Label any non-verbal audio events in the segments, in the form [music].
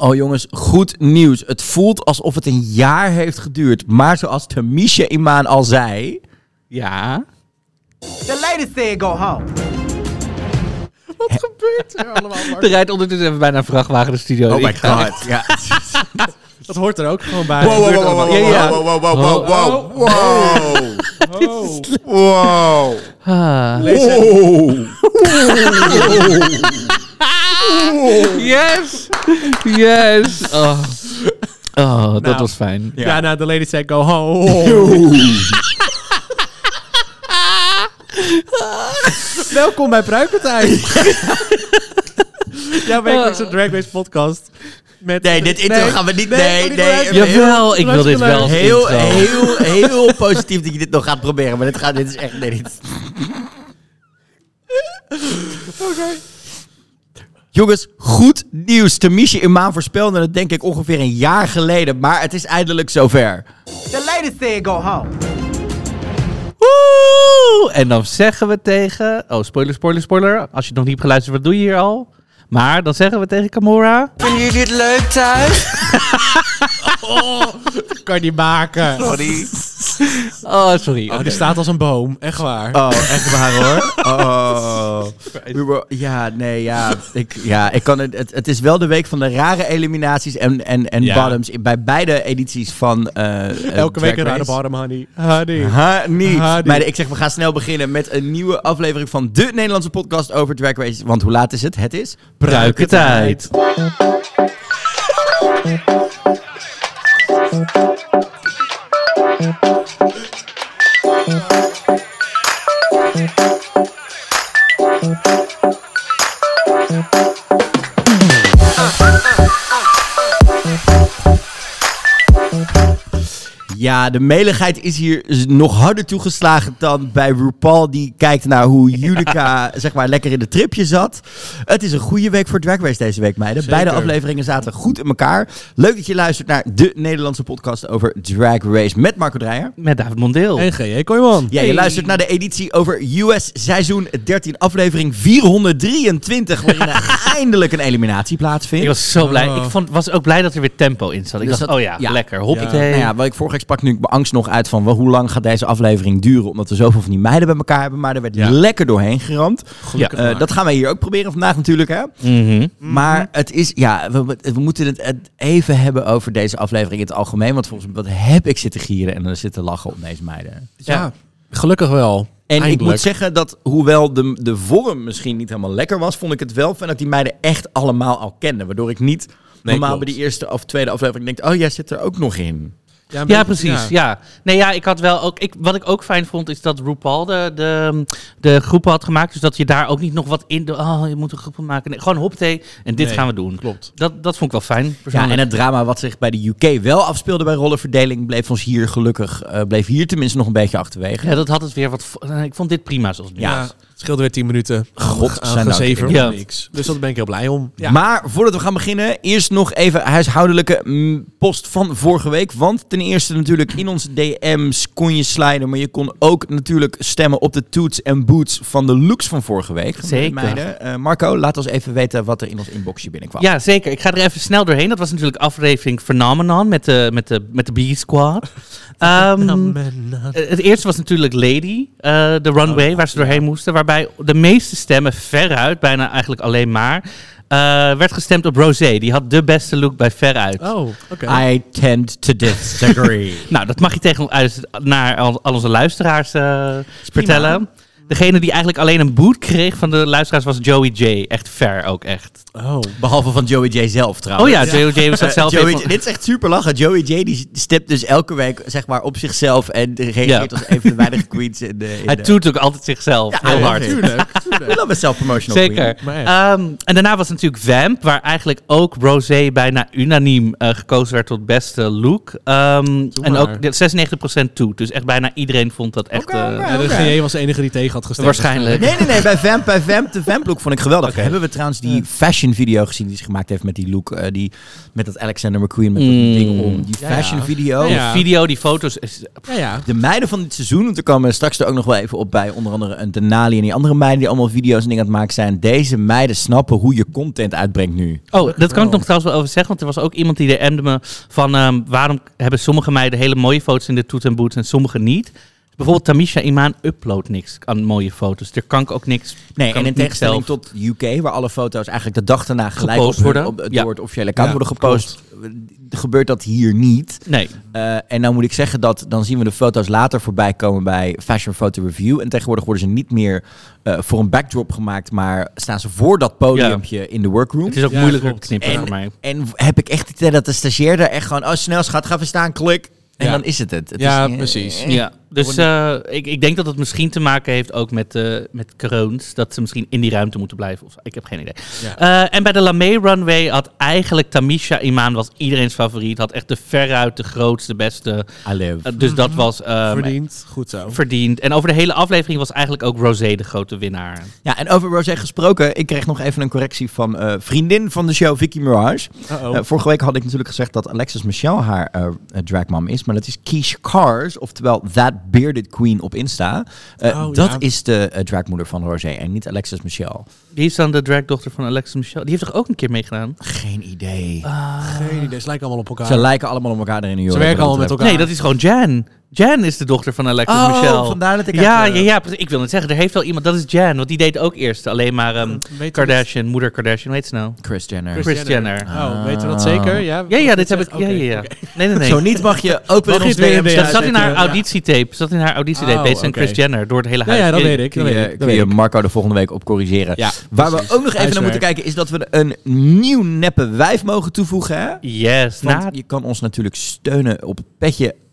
Oh jongens, goed nieuws. Het voelt alsof het een jaar heeft geduurd. Maar zoals Tamisha Imaan al zei... Ja. The lady said go home. Wat gebeurt er allemaal, Mark? [laughs] Er rijdt ondertussen even bijna een vrachtwagen de studio. Oh in. my god. Ja. [laughs] Dat hoort er ook gewoon bij. Wow, wow, wow, wow, allemaal. wow, Ja, ja. wow, wow, wow, wow, wow, wow. Oh. [laughs] Wow. Oh. Yes! Yes! [laughs] Oh, oh dat Nou. was fijn. Ja, nou, de lady said go home. [laughs] [laughs] Welkom bij Pruikertijd. Jouw wekelijkse Drag Race podcast. Met, Nee, dit intro gaan we niet... Nee, niet nee. eruit. Jawel, ik wil dit wel. als Heel, intro. heel, heel positief dat je dit nog gaat proberen. Maar dit, gaat, dit is echt... Nee, dit is- Jongens, goed nieuws. Tamisha Imaan voorspelde het denk ik ongeveer een jaar geleden. Maar het is eindelijk zover. The lady said go home. Woe! En dan zeggen we tegen... Oh, spoiler, spoiler, spoiler. Als je het nog niet hebt geluisterd, wat doe je hier al? Maar dan zeggen we tegen Kamora... Vinden jullie het leuk thuis? [laughs] kan je niet maken. Sorry. [laughs] Oh, sorry. Oh, die staat als een boom. Echt waar. Oh, echt waar hoor. Oh. [laughs] We were- ja, nee, ja. Ik, ja, ik kan het, het, het is wel de week van de rare eliminaties en, en, en Ja. bottoms bij beide edities van eh, eh, Elke week een rare bottom, honey. Honey. Ha, niet. Maar ik zeg, we gaan snel beginnen met een nieuwe aflevering van de Nederlandse podcast over Drag Race. Want hoe laat is het? Het is... Pruikentijd. Thank you. Ja, de meligheid is hier nog harder toegeslagen dan bij RuPaul. Die kijkt naar hoe [laughs] Julica zeg maar lekker in de tripje zat. Het is een goede week voor Drag Race deze week, meiden. Zeker. Beide afleveringen zaten goed in elkaar. Leuk dat je luistert naar de Nederlandse podcast over Drag Race met Marco Dreyer. Met David Mondeel. En G.J. Kooijman. Ja, je luistert naar de editie over US seizoen 13, aflevering 423, waarin [laughs] er eindelijk een eliminatie plaatsvindt. Ik was zo blij. Oh. Ik vond, was ook blij dat er weer tempo in zat. Ik Dus dacht, dat- oh ja, ja. lekker. Ik, Hoppatee. nou ja, wat ik vorige week sprak nu ik mijn angst nog uit van wel, hoe lang gaat deze aflevering duren, omdat we zoveel van die meiden bij elkaar hebben, maar er werd Ja. lekker doorheen geramd. Gelukkig Eh, maar. dat gaan wij hier ook proberen vandaag natuurlijk, hè. Mhm. Maar het is, ja, we, we moeten het het even hebben over deze aflevering in het algemeen, want volgens mij, wat heb ik zitten gieren en er zitten lachen op deze meiden. Ja, gelukkig wel. En ik moet zeggen dat, hoewel de, de vorm misschien niet helemaal lekker was, vond ik het wel fijn dat die meiden echt allemaal al kenden. Waardoor ik niet normaal klopt. bij die eerste of tweede aflevering denk, oh, jij zit er ook nog in. Ja, precies. Ja. Nee, ja, ik had wel ook. Ik, wat ik ook fijn vond, is dat RuPaul de, de, de groepen had gemaakt. Dus dat je daar ook niet nog wat in. Oh, je moet een groep maken. Nee, gewoon hoppatee. En dit Nee, gaan we doen. Klopt. Dat, dat vond ik wel fijn. Ja, en het drama wat zich bij de UK wel afspeelde bij rollenverdeling, bleef ons hier gelukkig, eh, bleef hier tenminste nog een beetje achterwege. Ja, dat had het weer wat. eh, Ik vond dit prima zoals het nu Ja. was. Scheelde weer 10 minuten. God, aan zijn gezever Ja. niks. Dus daar ben ik heel blij om. Ja. Maar voordat we gaan beginnen, eerst nog even huishoudelijke mm, post van vorige week. Want ten eerste natuurlijk in onze DM's kon je sliden, maar je kon ook natuurlijk stemmen op de toets en boots van de looks van vorige week. Van Zeker. meiden. Eh, Marco, laat ons even weten wat er in ons inboxje binnenkwam. Ja, zeker. Ik ga er even snel doorheen. Dat was natuurlijk aflevering Phenomenon met de, met de, met de B-Squad. [laughs] Ehm, eh, het eerste was natuurlijk Lady, eh, de runway, Oh, waar ze doorheen moesten. Waarbij de meeste stemmen veruit, bijna eigenlijk alleen maar, eh, werd gestemd op Rosé. Die had de beste look bij veruit. Oh, oké. I tend to disagree. [laughs] Nou, dat mag je tegen uit, naar al, al onze luisteraars eh, vertellen. Degene die eigenlijk alleen een boot kreeg van de luisteraars was Joey J. Echt fair ook echt. Oh. Behalve van Joey J zelf Oh trouwens. ja, Joey J. was dat [laughs] Eh, zelf Joey even- J- dit is echt super lachen. Joey J die stept dus elke week zeg maar op zichzelf en reageert Ja. als een van de weinige queens in de... In Hij de- doet ook altijd zichzelf. Ja, heel ja, hard. Tuurlijk. [laughs] Tuurlijk. love self-promotional Zeker. Ehm, en daarna was het natuurlijk Vamp, waar eigenlijk ook Rosé bijna unaniem eh, gekozen werd tot beste look. Ehm, en ook de 96% toe. Dus echt bijna iedereen vond dat echt... Oké, eh, oké. Ja, de GJ was de enige die tegen had gestemd. Waarschijnlijk. Nee, nee, nee. Bij [laughs] Vamp, bij Vamp, de Vamp look vond ik geweldig. Hebben we trouwens die fashion video gezien die ze gemaakt heeft met die look, eh, die met dat Alexander McQueen met dat Mm. ding om. Die Ja, ja. fashion video. Ja. De video, die foto's... Is, Ja, ja. De meiden van dit seizoen, want er komen we straks er ook nog wel even op bij onder andere een Denali en die andere meiden die allemaal video's en dingen aan het maken zijn. Deze meiden snappen hoe je content uitbrengt nu. Oh, dat kan ik nog trouwens wel over zeggen. Want er was ook iemand die DM'de me van... ehm, waarom hebben sommige meiden hele mooie foto's in de toet en boots en sommige niet? Bijvoorbeeld Tamisha Imaan uploadt niks aan mooie foto's. Daar kan ik ook niks... Nee, en in tegenstelling zelf- tot UK, waar alle foto's eigenlijk de dag daarna gelijk Gepost op, worden. op, Ja. door het officiële account Ja, worden gepost, gebeurt dat hier niet. Nee. Eh, en nou moet ik zeggen dat dan zien we de foto's later voorbij komen bij Fashion Photo Review. En tegenwoordig worden ze niet meer eh, voor een backdrop gemaakt, maar staan ze voor dat podiumpje in de workroom. Het is ook Ja, moeilijker klopt. knippen voor En, mij. en heb ik echt het idee dat de stagiair daar echt gewoon, oh snel schat, ga even staan, klik. En Ja. dan is het het. Het Ja, is, eh, precies. eh, Ja, dus eh, ik, ik denk dat het misschien te maken heeft ook met, eh met corones. Dat ze misschien in die ruimte moeten blijven. Of, ik heb geen idee. Ja. Eh, en bij de Lamé Runway had eigenlijk Tamisha Imaan was iedereen's favoriet. Had echt de veruit de grootste, beste. I live. Dus dat was ehm, Verdiend. Goed zo. verdiend. En over de hele aflevering was eigenlijk ook Rosé de grote winnaar. Ja, en over Rosé gesproken, ik kreeg nog even een correctie van eh, vriendin van de show, Vicky Mirage. Eh, vorige week had ik natuurlijk gezegd dat Alexis Michelle haar dragmom is, maar dat is Keish Cars, oftewel That Bearded Queen op Insta. Eh, Oh, dat ja. is de eh, dragmoeder van Rosé en niet Alexis Michelle. Die is dan de dragdochter van Alexis Michelle. Die heeft toch ook een keer meegedaan? Geen idee. Geen idee. Ze lijken allemaal op elkaar. Ze lijken allemaal op elkaar erin. Ze werken allemaal met elkaar. Nee, dat is gewoon Jan. Jan is de dochter van Alexis Oh, Michelle. vandaar dat ik ja, ja, ja, ik wil net zeggen, er heeft wel iemand, dat is Jan, want die deed ook eerst alleen maar ehm, Weet Kardashian, moeder Kardashian, weet ze nou? Chris Jenner. Chris Kris Jenner. Oh, weten we dat zeker? Ja, Ja, ja, dit heb ik, ja, ja, ja. [laughs] Nee, nee, nee. Zo niet mag je ook weer ons het weer dat zat in haar auditietape. Zat in haar auditietape. Oh, Deed ze. Chris Jenner door het hele huis. ja, dat weet ik. Kun Dat je, weet ik. Dat kun je weet. Marco de volgende week op corrigeren. Waar we ook nog even naar moeten kijken is dat we een nieuw neppe wijf mogen toevoegen. Hè? Yes. Want je kan ons natuurlijk steunen op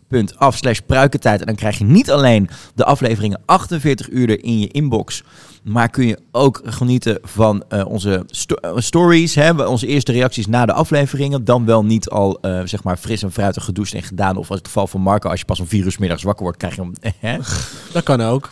petje.af slash pruikentijd. En dan krijg je niet alleen de afleveringen 48 uur in je inbox. Maar kun je ook genieten van eh, onze sto- eh, stories. Hè, onze eerste reacties na de afleveringen. Dan wel niet al eh, zeg maar fris en fruitig gedoucht en gedaan. Of als het geval van Marco, als je pas om vier uur 's middags wakker wordt, krijg je hem. [laughs] Hè? Dat kan ook.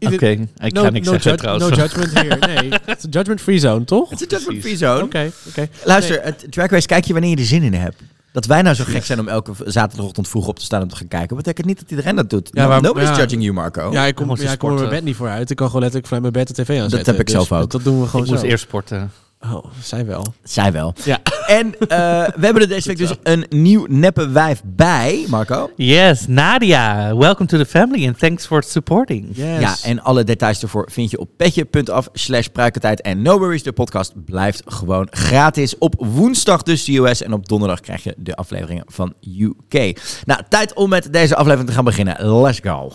Oké, ik no, ga niks no zeggen judge- trouwens. No judgment hier. [laughs] Nee, het is een judgment free zone, toch? Het is een judgment free zone. Oké, oké. Luister, het Drag Race kijk je wanneer je er zin in hebt. Dat wij nou zo gek zijn om elke zaterdagochtend vroeg op te staan om te gaan kijken, betekent niet dat iedereen dat doet. Ja, No- maar- Nobody's ja. judging you, Marco. Ja, ik kom, ja, ik kom er mijn bed niet voor uit. Ik kan gewoon letterlijk vanuit mijn bed de tv aanzetten. heb ik Dus zelf ook. Dat doen we gewoon Ik moest eerst sporten. Oh, zij wel. Zij wel. Ja. En eh, we hebben er deze week dus een nieuw neppe wijf bij, Marco. Yes, Nadia. Welcome to the family and thanks for supporting. Yes. Ja, en alle details ervoor vind je op petje.af slash pruikentijd. En No Worries, de podcast blijft gewoon gratis. Op woensdag dus de US en op donderdag krijg je de afleveringen van UK. Nou, tijd om met deze aflevering te gaan beginnen. Let's go.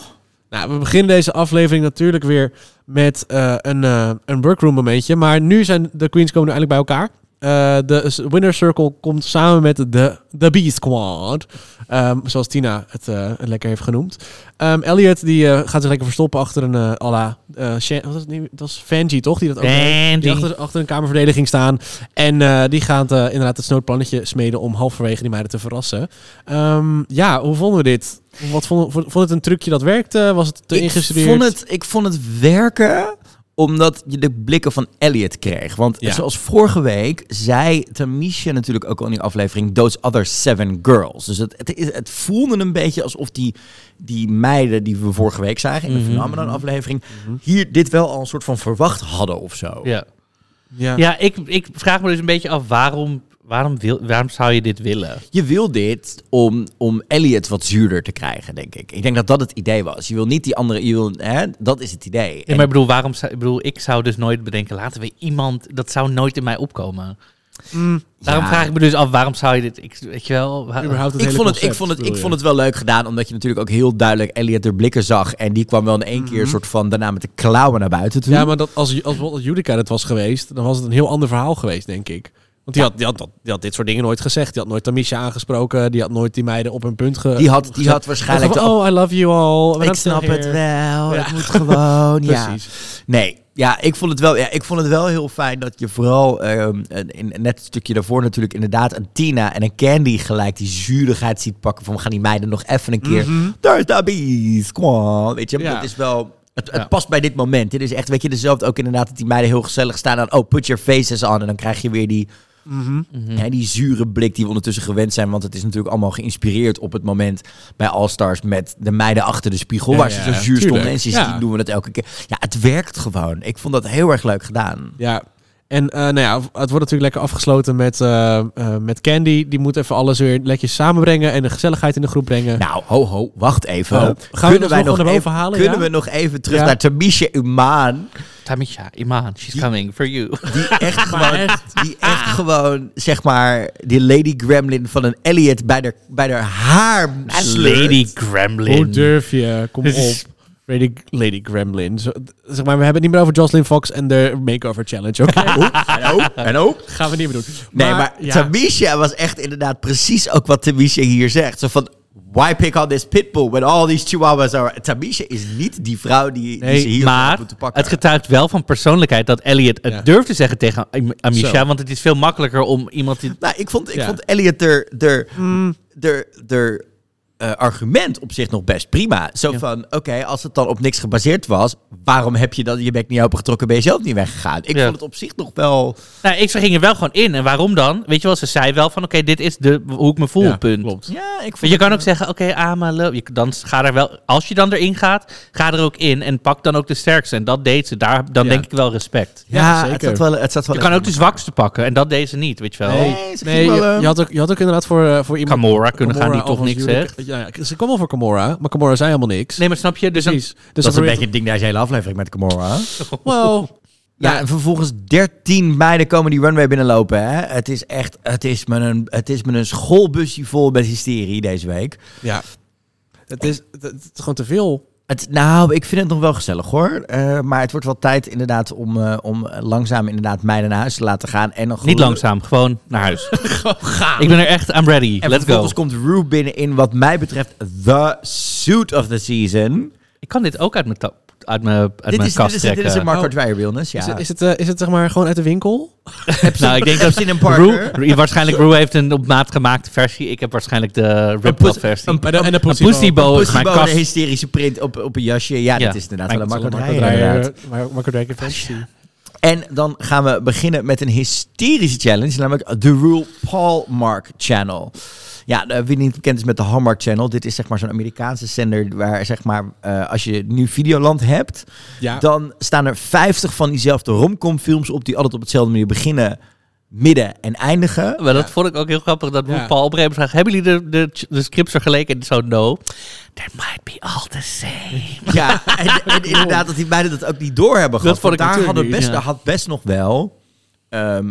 Nou, we beginnen deze aflevering natuurlijk weer met eh, een, eh, een workroom momentje. Maar nu zijn de queens komen eindelijk bij elkaar. Eh, de Winner Circle komt samen met de, de B Squad. Ehm, zoals Tina het eh, lekker heeft genoemd. Ehm, Elliot die, eh, gaat zich lekker verstoppen achter een uh, alla... was het? Dat was Fangy, toch? Die dat ook die achter, achter een kamerverdediging staan. En die gaat inderdaad het snoodplannetje smeden om halverwege die meiden te verrassen. Ehm, ja, hoe vonden we dit? Wat vond, vond, vond het een trucje dat werkte? Was het te ik ingestudeerd? vond, het, ik vond het werken omdat je de blikken van Elliot kreeg. Want Ja. zoals vorige week zei Tamisha natuurlijk ook al in die aflevering... Those other seven girls. Dus het, het, is- het voelde een beetje alsof die, die meiden die we vorige week zagen... in de Mhm. Phenomenon aflevering... hier dit wel al een soort van verwacht hadden of zo. Ja, Ja. ja ik, ik vraag me dus een beetje af waarom, waarom, wil, waarom zou je dit willen? Je wil dit om, om Elliot wat zuurder te krijgen, denk ik. Ik denk dat dat het idee was. Je wil niet die andere... Je wil, hè, dat is het idee. Ja, En- maar ik bedoel, waarom zou, ik bedoel, ik zou dus nooit bedenken, laten we iemand, dat zou nooit in mij opkomen. Mm, Daarom Ja. vraag ik me dus af, waarom zou je dit, ik, weet je wel, waar- ik vond het, ik, vond het, ik vond het wel leuk gedaan, omdat je natuurlijk ook heel duidelijk Elliot er blikken zag. En die kwam wel in één keer soort van daarna met de klauwen naar buiten toe. Ja, maar dat, als, als bijvoorbeeld Judica het was geweest, dan was het een heel ander verhaal geweest, denk ik. Want die, had, die, had, dat- die had dit soort dingen nooit gezegd. Die had nooit Tamisha aangesproken. Die had nooit die meiden op hun punt ge... die, had, die gezet. had waarschijnlijk... Van, oh, I love you all. Ik snap het wel, Ja. het moet gewoon, [laughs] ja. Precies. Nee, ja, ik vond het wel, ja, ik vond het wel heel fijn dat je vooral ehm, in, net een stukje daarvoor natuurlijk inderdaad een Tina en een Candy gelijk die zuurigheid ziet pakken van we gaan die meiden nog even een keer, Mhm. daar is squad. Weet je, Ja. dat is wel... Het, het Ja. past bij dit moment. Dit is echt, weet je, dezelfde ook inderdaad dat die meiden heel gezellig staan aan, oh, put your faces on. En dan krijg je weer die Mhm. Die zure blik die we ondertussen gewend zijn. Want het is natuurlijk allemaal geïnspireerd op het moment bij All Stars met de meiden achter de spiegel. Ja, waar ze zo zuur stonden. En sindsdien doen we dat elke keer. Ja, het werkt gewoon. Ik vond dat heel erg leuk gedaan. Ja. En eh, nou ja, het wordt natuurlijk lekker afgesloten met, eh, eh, met Candy. Die moet even alles weer netjes samenbrengen en de gezelligheid in de groep brengen. Nou, ho ho, wacht even. Oh, gaan we kunnen dat wij nog even, halen, Kunnen ja? we nog even terug Ja. naar Tamisha Umaan. Tamisha, Iman, she's coming for you. [laughs] Die echt gewoon, die echt gewoon, zeg maar, die Lady Gremlin van een Elliot bij de, bij de haar sleurt. Lady Hoe Gremlin. durf je? Kom op. Lady, Lady Gremlin. Zo, zeg maar, we hebben het niet meer over Jocelyn Fox en de makeover challenge. Oké, [laughs] En ook, en ook. gaan we niet meer doen. Nee, maar ja. Tamisha was echt inderdaad precies ook wat Tamisha hier zegt. Zo van, why pick on this pitbull when all these chihuahuas are... Tamisha is niet die vrouw die, die Nee, ze hier Maar moeten pakken. het getuigt wel van persoonlijkheid dat Elliot het Ja. durft te zeggen tegen Am- Amisha. Zo. Want het is veel makkelijker om iemand die... Nou, ik vond, ik Ja. vond Elliot er, er, Mm, er, er eh, argument op zich nog best prima. Zo Ja. van, oké, als het dan op niks gebaseerd was... waarom heb je dan je bek niet opengetrokken ben je zelf niet weggegaan? Ik Ja. vond het op zich nog wel... Nou, ik ze ging er wel gewoon in. En waarom dan? Weet je wel, ze zei wel van oké, dit is de, hoe ik me voel, ja, punt. Klopt. Ja, ik vond je kan ook zeggen, oké, Ama, love. Je, dan ga er wel, als je dan erin gaat, ga er ook in en pak dan ook de sterkste. En dat deed ze. Daar, dan Ja. denk ik wel respect. Ja, Ja, het zeker. zat wel, het zat wel Je kan ook de zwakste pakken en dat deed ze niet, weet je wel. Nee, Nee, ze nee ging wel, je, je, had ook, je had ook inderdaad voor, eh, voor iemand... Gamora kunnen gaan die toch niks zegt. Ja, ze kwam wel voor Gamora, maar Gamora zei helemaal niks. Nee, maar snap je? Dus Precies. Dus dat is dan een beetje het ding deze hele aflevering met Gamora. [laughs] Well, Ja, Ja. en vervolgens 13 meiden komen die runway binnenlopen. Hè? Het is echt, het is me een, het is me een schoolbusje vol met hysterie deze week. ja. Het is, het, het is gewoon te veel. Het, nou, ik vind het nog wel gezellig hoor. Eh, maar het wordt wel tijd inderdaad om, eh, om langzaam inderdaad meiden naar huis te laten gaan. En dan niet langzaam, gewoon naar huis. [laughs] Ik ben er echt, I'm ready. En Let's go. vervolgens komt Rue binnen in wat mij betreft the suit of the season. Ik kan dit ook uit mijn, uit mijn, uit Dit mijn is, kast dit, is, dit is trekken. een Marco Oh. Ja. Is, het, is, het, eh, is het zeg maar gewoon uit de winkel? [laughs] nou, ik denk dat in een Rue, waarschijnlijk Rue heeft een op maat gemaakte versie. Ik heb waarschijnlijk de rip-off versie. een- de, en de Een is mijn een kast. hysterische print op, op een jasje. Ja, Ja. dat is inderdaad wel een Marco. Dreyer, Mar- Marco Dreyer versie. En dan gaan we beginnen met een hysterische challenge, namelijk de Rule Paul Mark Channel. Ja, eh, wie niet bekend is met de Hallmark Channel, dit is zeg maar zo'n Amerikaanse zender waar zeg maar, eh, als je nu Videoland hebt, Ja. dan staan er 50 van diezelfde romcom films op die altijd op hetzelfde manier beginnen, midden en eindigen. Maar dat vond ik ook heel grappig. Dat Ja. RuPaul op een gegeven moment vraagt... Hebben jullie de, de, de scripts vergeleken? En zo, no. There might be all the same. Ja, en, en [laughs] inderdaad dat die meiden dat ook niet door hebben gehad. vond ik daar niet, best, ja. had best nog wel ehm,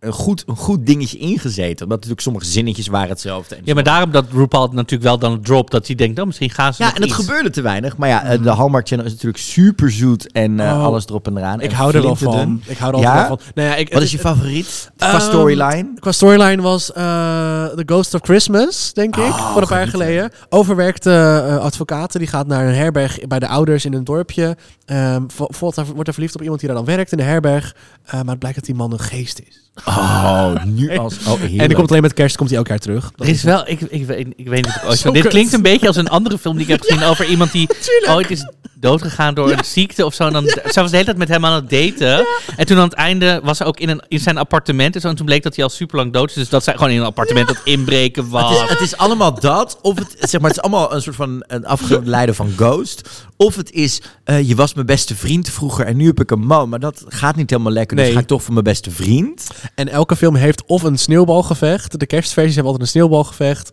een, goed, een goed dingetje ingezeten. Omdat natuurlijk sommige zinnetjes waren hetzelfde. En Ja, maar daarom dat RuPaul natuurlijk wel dan drop. Dat hij denkt, oh, misschien gaan ze Ja, nog en het iets. gebeurde te weinig. Maar ja, eh, de Hallmark Channel is natuurlijk super zoet en eh, Oh. alles erop en eraan. Ik En hou er wel van. Ik hou er Ja? altijd wel van. Nou ja, ik, Wat is je favoriet qua Ehm, storyline? Qua storyline was eh The Ghost of Christmas, denk ik, Oh, voor een paar jaar geleden. Overwerkte eh, advocaten, die gaat naar een herberg bij de ouders in een dorpje. Ehm vo- wordt, daar verliefd op iemand die daar dan werkt in de herberg. Eh, maar het blijkt dat die man een geest is. Oh, nu [laughs] als... Oh, En die komt alleen met kerst, komt hij elk jaar terug. Er is wel, ik, ik, weet- ik weet niet of ik ooit Dit klinkt een beetje als een andere film die ik heb gezien [laughs] over iemand die ooit is doodgegaan door een ziekte of zo. En dan, [laughs] zij was de hele tijd met hem aan het daten. En toen aan het einde was ze ook in, een, in zijn appartement. En, zo, en toen bleek dat hij al super lang dood is. Dus dat zij gewoon in een appartement het inbreken Het was. is, het is allemaal dat, of het, zeg maar, het is allemaal een soort van een afgeleide van Ghost. Of het is, eh, je was mijn beste vriend vroeger en nu heb ik een man. Maar dat gaat niet helemaal lekker, dus Nee. ga ik toch voor mijn beste vriend. En elke film heeft of een sneeuwbalgevecht. De kerstversies hebben altijd een sneeuwbalgevecht.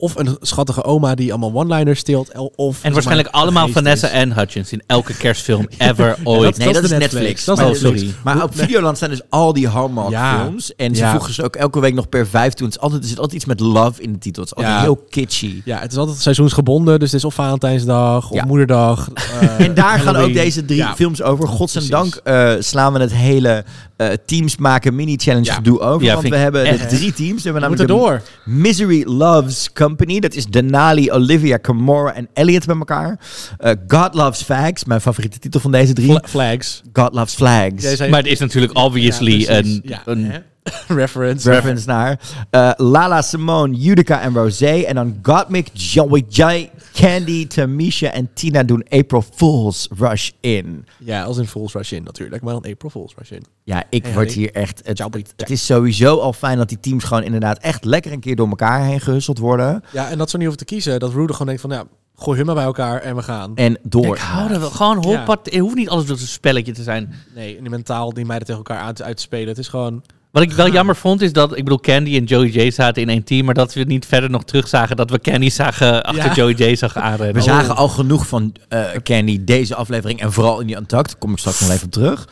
Of een schattige oma die allemaal one-liners steelt. el- Of En waarschijnlijk allemaal Vanessa is. en Hutchins in elke kerstfilm [laughs] ever ooit. dat- Nee, dat, is Netflix. Netflix. Dat is maar, Netflix. sorry. Maar op Videoland staan dus al die Hallmark Ja. films. En ze Ja. voegen ze ook elke week nog per vijf toe. Het is altijd, er zit altijd iets met love in de titel. Het is altijd Ja. heel kitschy. Ja, het is altijd seizoensgebonden. Dus het is of Valentijnsdag of Ja. Moederdag. [laughs] eh, En daar gaan ook deze drie Ja. films over. Godzijdank eh slaan we het hele eh, teams maken mini-challenge Ja. gedoe over. Ja, want we hebben de drie teams. We hebben namelijk de door. Misery Loves Company. Dat is Denali, Olivia, Camora en Elliot bij elkaar. Eh, God Loves Fags, mijn favoriete titel van deze drie. Fla- flags. God Loves Flags. Maar het is natuurlijk obviously een, Ja, een [laughs] reference. Reference naar eh, Lala Simone, Utica en Rosé. En dan Gottmik, Joey J, Candy, Tamisha en Tina doen April Fool's Rush in. Ja, als in Fools Rush In natuurlijk. Maar dan April Fools Rush In. Ja, ik Hey, word hier echt... Het, het, is sowieso al fijn dat die teams gewoon inderdaad echt lekker een keer door elkaar heen gehusteld worden. Ja, en dat ze niet hoeven te kiezen. Dat Rude gewoon denkt van, ja, gooi hun maar bij elkaar en we gaan. En door. Ik hou er wel. Gewoon Ja. hoppat. Het hoeft niet alles door een spelletje te zijn. Nee, en die mentaal die meiden tegen elkaar aan te, uit te spelen. Het is gewoon... Wat ik wel [laughs] jammer vond is dat, ik bedoel, Candy en Joey J zaten in één team, maar dat we niet verder nog terug zagen dat we Candy zagen achter Ja. Joey J zag aanrennen. We zagen al genoeg van eh, Candy deze aflevering en vooral in die Untucked. Daar kom ik straks nog even op terug.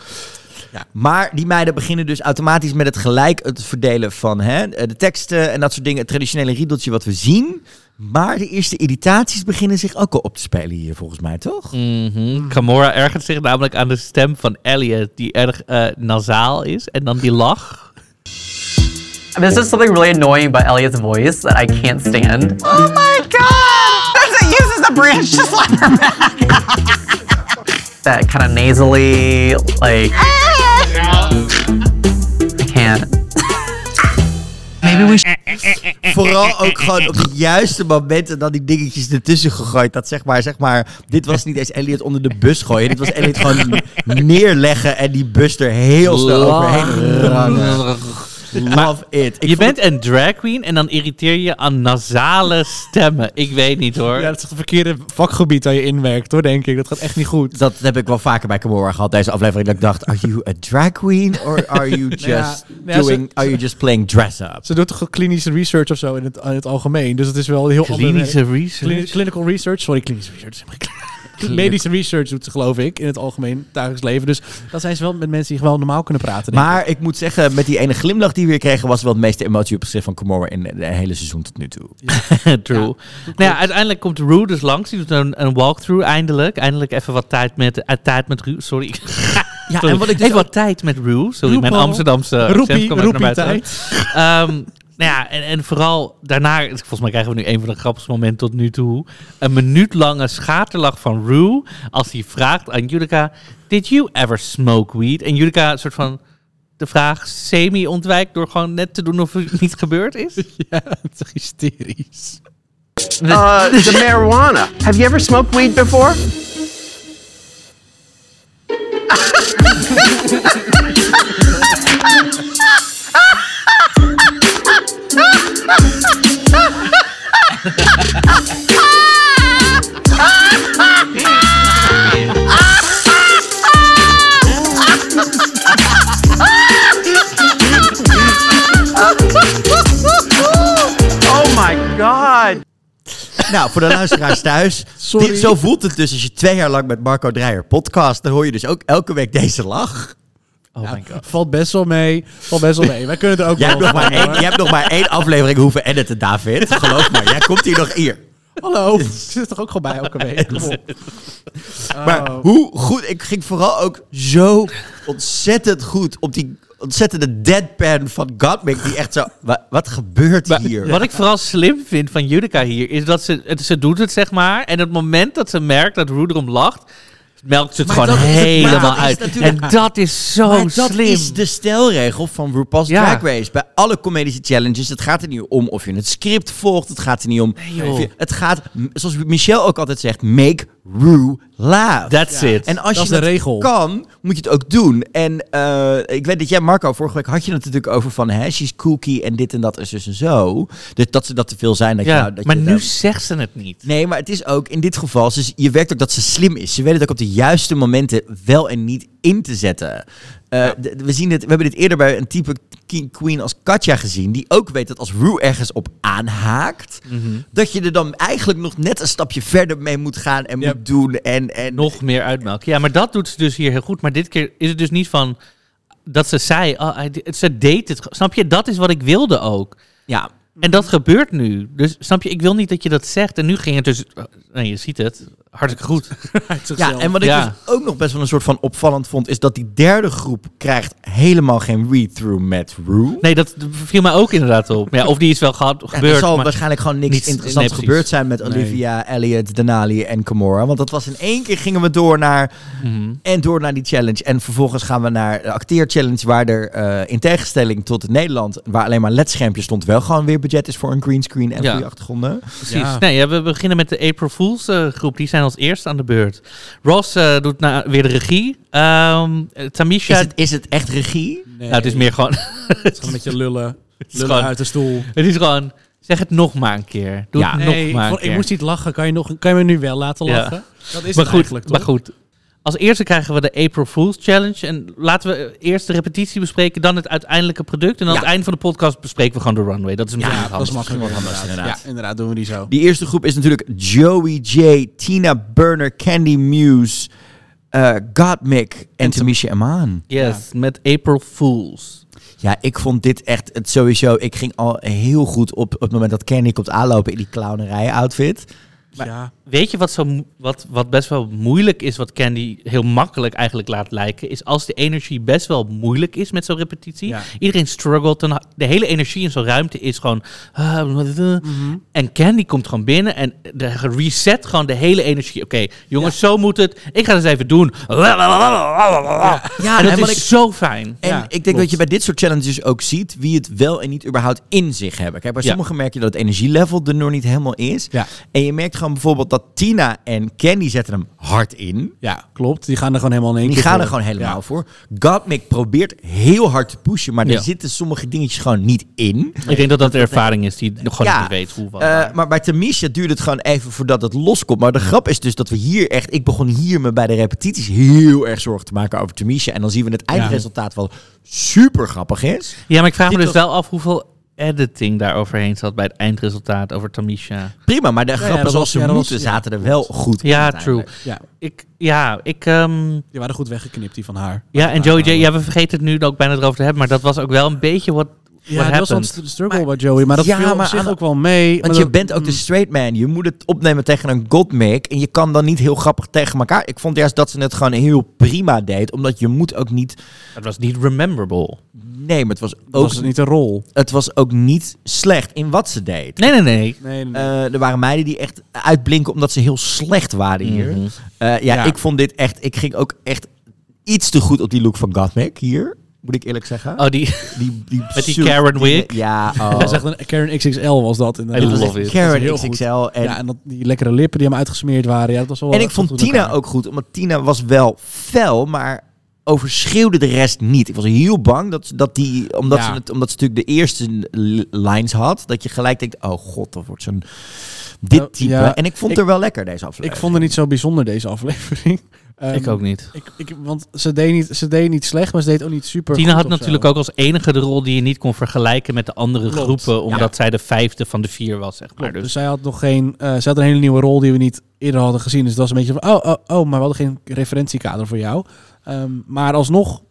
Ja. Maar die meiden beginnen dus automatisch met het gelijk het verdelen van hè, de teksten en dat soort dingen. Het traditionele riedeltje wat we zien. Maar de eerste irritaties beginnen zich ook al op te spelen hier volgens mij, toch? Mhm. Gamora ergert zich namelijk aan de stem van Elliot, die erg eh, nasaal is. En dan die lach. There's just something really annoying about Elliot's voice that I can't stand. Oh my god! That's it uses the branch to slap her back. That kind of nasally, like. I can't. Vooral ook gewoon op de juiste momenten dan die dingetjes ertussen gegooid. Dat zeg maar, zeg maar, dit was niet eens Elliot onder de bus gooien. Dit was Elliot gewoon [laughs] neerleggen en die bus er heel snel overheen. Love it. Ik je bent een drag queen en dan irriteer je aan nasale stemmen. Ik weet niet hoor. Ja, dat is het verkeerde vakgebied waar je inwerkt, hoor, denk ik. Dat gaat echt niet goed. Dat heb ik wel vaker bij Camora gehad, deze aflevering. Dat ik dacht, are you a drag queen or are you [laughs] just, ja, ja, doing, ze- are you just playing dress up? Ze doet toch klinische research of zo in het, in het algemeen. Dus het is wel heel Klinische ander werk. research. Clini- clinical research. Sorry, klinische research. Medische research doet ze, geloof ik, in het algemeen dagelijks leven. Dus dan zijn ze wel met mensen die gewoon normaal kunnen praten. denk ik. Maar ik moet zeggen, met die ene glimlach die we weer kregen, was wel het meeste emotie op zich van Camora in het hele seizoen tot nu toe. [laughs] True. nou ja, uiteindelijk komt Rue dus langs. Die doet een, een walkthrough eindelijk. Eindelijk even wat tijd met, eh, tijd met Rue. Sorry. Ja, [laughs] Sorry. en wat ik dus even ook- wat tijd met Rue. Sorry, mijn. Amsterdamse Roepie, kwam ook naar roepie buiten. tijd. Ehm, nou ja, en, en vooral daarna, volgens mij krijgen we nu een van de grappigste momenten tot nu toe. Een minuut lange schaterlach van Rue als hij vraagt aan Judica, did you ever smoke weed? En Judica soort van de vraag semi ontwijkt door gewoon net te doen of het niet gebeurd is. [laughs] Ja, het is hysterisch. Uh, the marijuana. Have you ever smoked weed before? [laughs] Oh my god. Nou, voor de luisteraars thuis. [laughs] Sorry. Dit, zo voelt het dus als je twee jaar lang met Marco Dreyer podcast. Dan hoor je dus ook elke week deze lach. Oh Ja, my god. Valt best wel mee. Valt best wel mee. Wij kunnen er ook Jij hebt, wel nog maar één, jij hebt nog maar één aflevering hoeven editen, David. Geloof me, jij komt hier nog hier. Hallo. [laughs] Zit er toch ook gewoon bij elke week. [laughs] Maar Oh. hoe goed, ik ging vooral ook zo ontzettend goed op die ontzettende deadpan van Godmik. Die echt zo, wa- wat gebeurt hier? Wat ik vooral slim vind van Judica hier, is dat ze, het, ze doet het zeg maar. En het moment dat ze merkt dat Rue erom lacht, melkt ze het Maar gewoon het- helemaal uit. En dat is zo Maar dat slim. is de stelregel van RuPaul's Ja. Drag Race. Bij alle comedische challenges. Het gaat er niet om of je het script volgt. Het gaat er niet om... joh. of je- het gaat, zoals Michelle ook altijd zegt, make Ru laugh. That's it. En als Dat je is de dat regel. kan, moet je het ook doen. En eh, ik weet dat jij, Marco, vorige week had je het natuurlijk over van... Hè, she's kooky en dit en dat is dus en zo. Dus dat ze dat te veel zijn. Dat ja, je, dat maar je nu daar- zegt ze het niet. Nee, maar het is ook in dit geval, ze, je werkt ook dat ze slim is. Ze weet het ook op de juiste momenten wel en niet in te zetten. Eh, we, zien het, we hebben dit eerder bij een type king- queen als Katja gezien, die ook weet dat als Rue ergens op aanhaakt, Mhm. dat je er dan eigenlijk nog net een stapje verder mee moet gaan en moet doen. En, en Nog meer uitmelken. Ja, maar dat doet ze dus hier heel goed. Maar dit keer is het dus niet van dat ze zei, oh, ze deed het. Snap je? Dat is wat ik wilde ook. ja, En dat gebeurt nu. Dus snap je, ik wil niet dat je dat zegt. En nu ging het dus, uh, nee, je ziet het, hartstikke goed. [laughs] Ja, en wat ik Ja. dus ook nog best wel een soort van opvallend vond, is dat die derde groep krijgt helemaal geen read-through met Rue. Nee, dat viel mij ook inderdaad op. Ja, of die is wel gehad, Ja, gebeurd. er zal maar- waarschijnlijk gewoon niks interessants nee, precies. gebeurd zijn met Olivia, Elliot, Denali en Kimora. Want dat was in één keer gingen we door naar Mhm. en door naar die challenge. En vervolgens gaan we naar de acteerchallenge, waar er eh, in tegenstelling tot het Nederland, waar alleen maar ledschermpjes stond, wel gewoon weer budget is voor een greenscreen en Ja. goede achtergronden. Precies. Ja. Nee, ja, we beginnen met de April Fools eh, groep. Die zijn als eerste aan de beurt. Ross eh, doet weer de regie. Ehm, eh, Tamisha... Is het, is het echt regie? Nee, nou, het is meer gewoon... [laughs] het is gewoon een beetje lullen. [laughs] is Lullen gewoon- uit de stoel. het is gewoon... Zeg het nog maar een keer. Doe Ja. het Nee, nog maar ik, een ik keer. moest niet lachen. Kan je, nog, kan je me nu wel laten Ja. lachen? Dat is maar het goed, eigenlijk, toch? maar goed. Als eerste krijgen we de April Fools Challenge. En laten we eerst de repetitie bespreken, dan het uiteindelijke product. En aan Ja. het einde van de podcast bespreken we gewoon de runway. Dat is misschien Ja, het dat is makkelijk. Misschien wel inderdaad. Ja, inderdaad, doen we die zo. Die eerste groep is natuurlijk Joey J, Tina Burner, Candy Muse, eh Gottmik en Tamisha Aman. Yes, met April Fools. Ja, ik vond dit echt het sowieso. Ik ging al heel goed op, op het moment dat Candy komt aanlopen in die clownerij outfit. Ja. Weet je wat, zo, wat, wat best wel moeilijk is, wat Candy heel makkelijk eigenlijk laat lijken, is als de energie best wel moeilijk is met zo'n repetitie. Ja. Iedereen struggelt, dan, de hele energie in zo'n ruimte is gewoon... ah, Mhm. En Candy komt gewoon binnen en de reset gewoon de hele energie. Oké, jongens, zo moet het. Ik ga het eens even doen. Ja, en dat en is ik- zo fijn. En ik denk klopt. dat je bij dit soort challenges ook ziet wie het wel en niet überhaupt in zich hebben. Kijk, bij sommigen merk je dat het energielevel er nog niet helemaal is. En je merkt gewoon bijvoorbeeld dat Tina en Candy zetten hem hard in. ja, klopt. Die gaan er gewoon helemaal in één Die keer gaan voor. er gewoon helemaal Ja. voor. Gottmik probeert heel hard te pushen, maar Ja. er zitten sommige dingetjes gewoon niet in. Ik denk dat dat de ervaring is die nog gewoon Ja. niet weet hoe. wat, Eh, waar. maar bij Tamisha duurde het gewoon even voordat het loskomt. Maar de grap is dus dat we hier echt... Ik begon hier me bij de repetities heel erg zorgen te maken over Tamisha. En dan zien we het eindresultaat wel super grappig is. Ja, maar ik vraag me Dit dus wel af hoeveel editing daar overheen zat bij het eindresultaat over Tamisha. Prima, maar de ja, grappen zoals ze ja, moeten was- zaten er wel goed in Ja, true. Ja, Ik, ja, ik... ehm, die waren goed weggeknipt, die van haar. ja, en Joey J, ja, we vergeten het nu ook bijna erover te hebben, maar dat was ook wel een beetje wat Ja, dat was een struggle bij Joey, maar dat Ja, viel op maar zich aan- ook wel mee. Want je dat- bent ook de straight man. Je moet het opnemen tegen een godmik. En je kan dan niet heel grappig tegen elkaar. Ik vond juist dat ze het gewoon heel prima deed. Omdat je moet ook niet... Het was niet rememberable. Nee, maar het was Dat ook, was niet een rol. het was ook niet slecht in wat ze deed. Nee, nee, nee. Nee, nee, Eh, er waren meiden die echt uitblinken omdat ze heel slecht waren hier. Mhm. Eh, ja, Ja. ik vond dit echt... Ik ging ook echt iets te goed op die look van Gottmik hier. Moet ik eerlijk zeggen. Oh, die... die, [laughs] die Met die Karen wig? Ja, [laughs] oh. Hij zegt een Karen XXL was dat I inderdaad. Dit was love echt it. Karen XXL. En, ja, en dat, die lekkere lippen die hem uitgesmeerd waren. Ja, dat was wel en ik vond in Tina elkaar. ook goed. Omdat Tina was wel fel, maar overschreeuwde de rest niet. Ik was heel bang dat, dat die... Omdat, Ja. ze het, omdat ze natuurlijk de eerste lines had. Dat je gelijk denkt, oh god, dat wordt zo'n... Dit Ja, type. ja. en ik vond het er wel lekker, deze aflevering. Ik vond het niet zo bijzonder, deze aflevering. Ehm, ik ook niet. Ik, ik, want ze deed, niet, ze deed niet slecht, maar ze deed ook niet super Tina had zo. natuurlijk ook als enige de rol die je niet kon vergelijken met de andere Klopt. groepen, omdat zij de vijfde van de vier was, zeg maar. Klopt, dus Dus zij had nog geen... eh, ze had een hele nieuwe rol die we niet eerder hadden gezien. Dus dat was een beetje van... Oh, oh, oh maar we hadden geen referentiekader voor jou. Ehm, maar alsnog...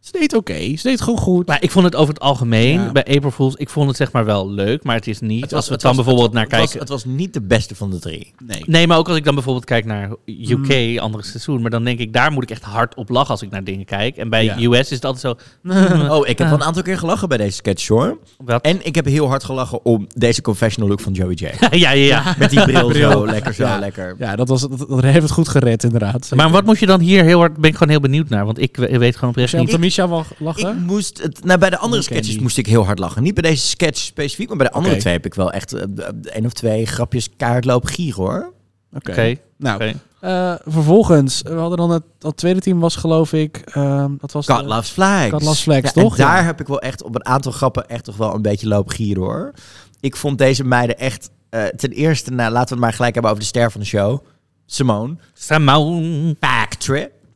Ze deed oké. Ze deed gewoon goed. Maar ik vond het over het algemeen, Ja. bij April Fools, ik vond het zeg maar wel leuk, maar het is niet, Het als we het dan was- bijvoorbeeld naar het was- kijken... Het was niet de beste van de drie. Nee. Nee, maar ook als ik dan bijvoorbeeld kijk naar UK, Mm. andere seizoen, maar dan denk ik, daar moet ik echt hard op lachen als ik naar dingen kijk. En bij Ja. US is het altijd zo... [laughs] Oh, ik heb [laughs] wel een aantal keer gelachen bij deze sketch, hoor. Wat? En ik heb heel hard gelachen om deze confessional look van Joey J. [laughs] ja, ja, ja. Met die bril, Bril. zo, lekker zo, Ja. lekker. Ja, dat, was, dat, dat heeft het goed gered inderdaad. Maar wat moet je dan hier heel hard, ben ik gewoon heel benieuwd naar, want ik we- weet gewoon oprecht niet. De Misha wel lachen? Ik moest het, nou, bij de andere sketches die- moest ik heel hard lachen. Niet bij deze sketch specifiek, maar bij de andere twee heb ik wel echt eh, één of twee grapjes kaart lopen gieren hoor. Oké. Nou, eh, vervolgens, we hadden dan het, dat tweede team was geloof ik, ehm, dat was God de- loves flags. God loves flags, Ja, toch? En daar heb ik wel echt op een aantal grappen echt toch wel een beetje lopen gieren hoor. Ik vond deze meiden echt, eh, ten eerste, nou, laten we het maar gelijk hebben over de ster van de show. Simone. Simone.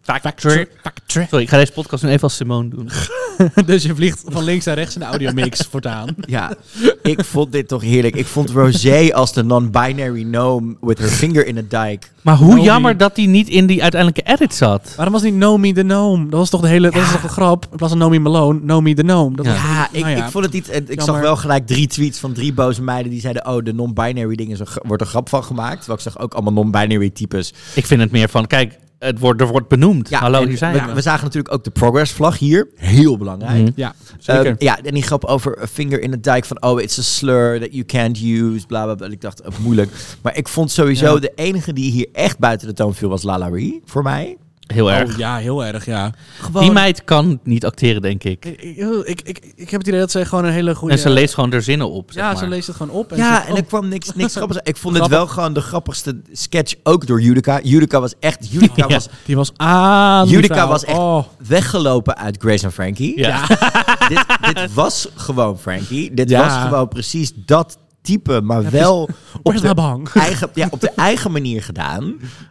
Factory. Factory. Sorry, ik ga deze podcast nu even als Simone doen. [laughs] dus je vliegt van links naar rechts in de audiomix [laughs] voortaan. Ja, ik vond dit toch heerlijk. Ik vond Rosé als de non-binary gnome with her finger in a dike. Maar hoe Nomi. jammer dat hij niet in die uiteindelijke edit zat. Waarom was niet Nomi de Gnome? Dat was toch de hele, dat was toch de grap? In plaats van Nomi Malone, Nomi de Gnome. Dat Ja. was- Ja, ik, nou ik vond het niet. Ik zag wel gelijk drie tweets van drie boze meiden die zeiden: Oh, de non-binary dingen een wordt een grap van gemaakt. Terwijl ik zag ook allemaal non-binary types. Ik vind het meer van, kijk, het wordt, er wordt benoemd. Hallo, en hier zijn we, zagen natuurlijk ook de progress vlag hier. Heel belangrijk. Mhm. Ja, zeker. Ehm, ja, en die grap over a finger in the dike van oh, it's a slur that you can't use, bla bla bla. Ik dacht, oh, moeilijk. Maar ik vond sowieso Ja. de enige die hier echt buiten de toon viel was Lalaurie, voor mij. Heel erg. Oh, ja, heel erg, ja. Die meid kan niet acteren, denk ik. Ik, ik, ik, ik, heb het idee dat zij gewoon een hele goede... En ze leest gewoon er zinnen op, zeg Ja, maar. ze leest het gewoon op. En Ja, ze- en oh, er kwam niks, niks grappigs uit. Ik vond het Grappig. wel gewoon de grappigste sketch ook door Judica. Judica was echt... Judica Ja. was Die was aan. Judica was echt Oh. weggelopen uit Grace en Frankie. Ja. dit, dit was gewoon Frankie. Dit Ja. was gewoon precies dat type, maar wel op [laughs] de, eigen, ja, op de [laughs] eigen manier gedaan.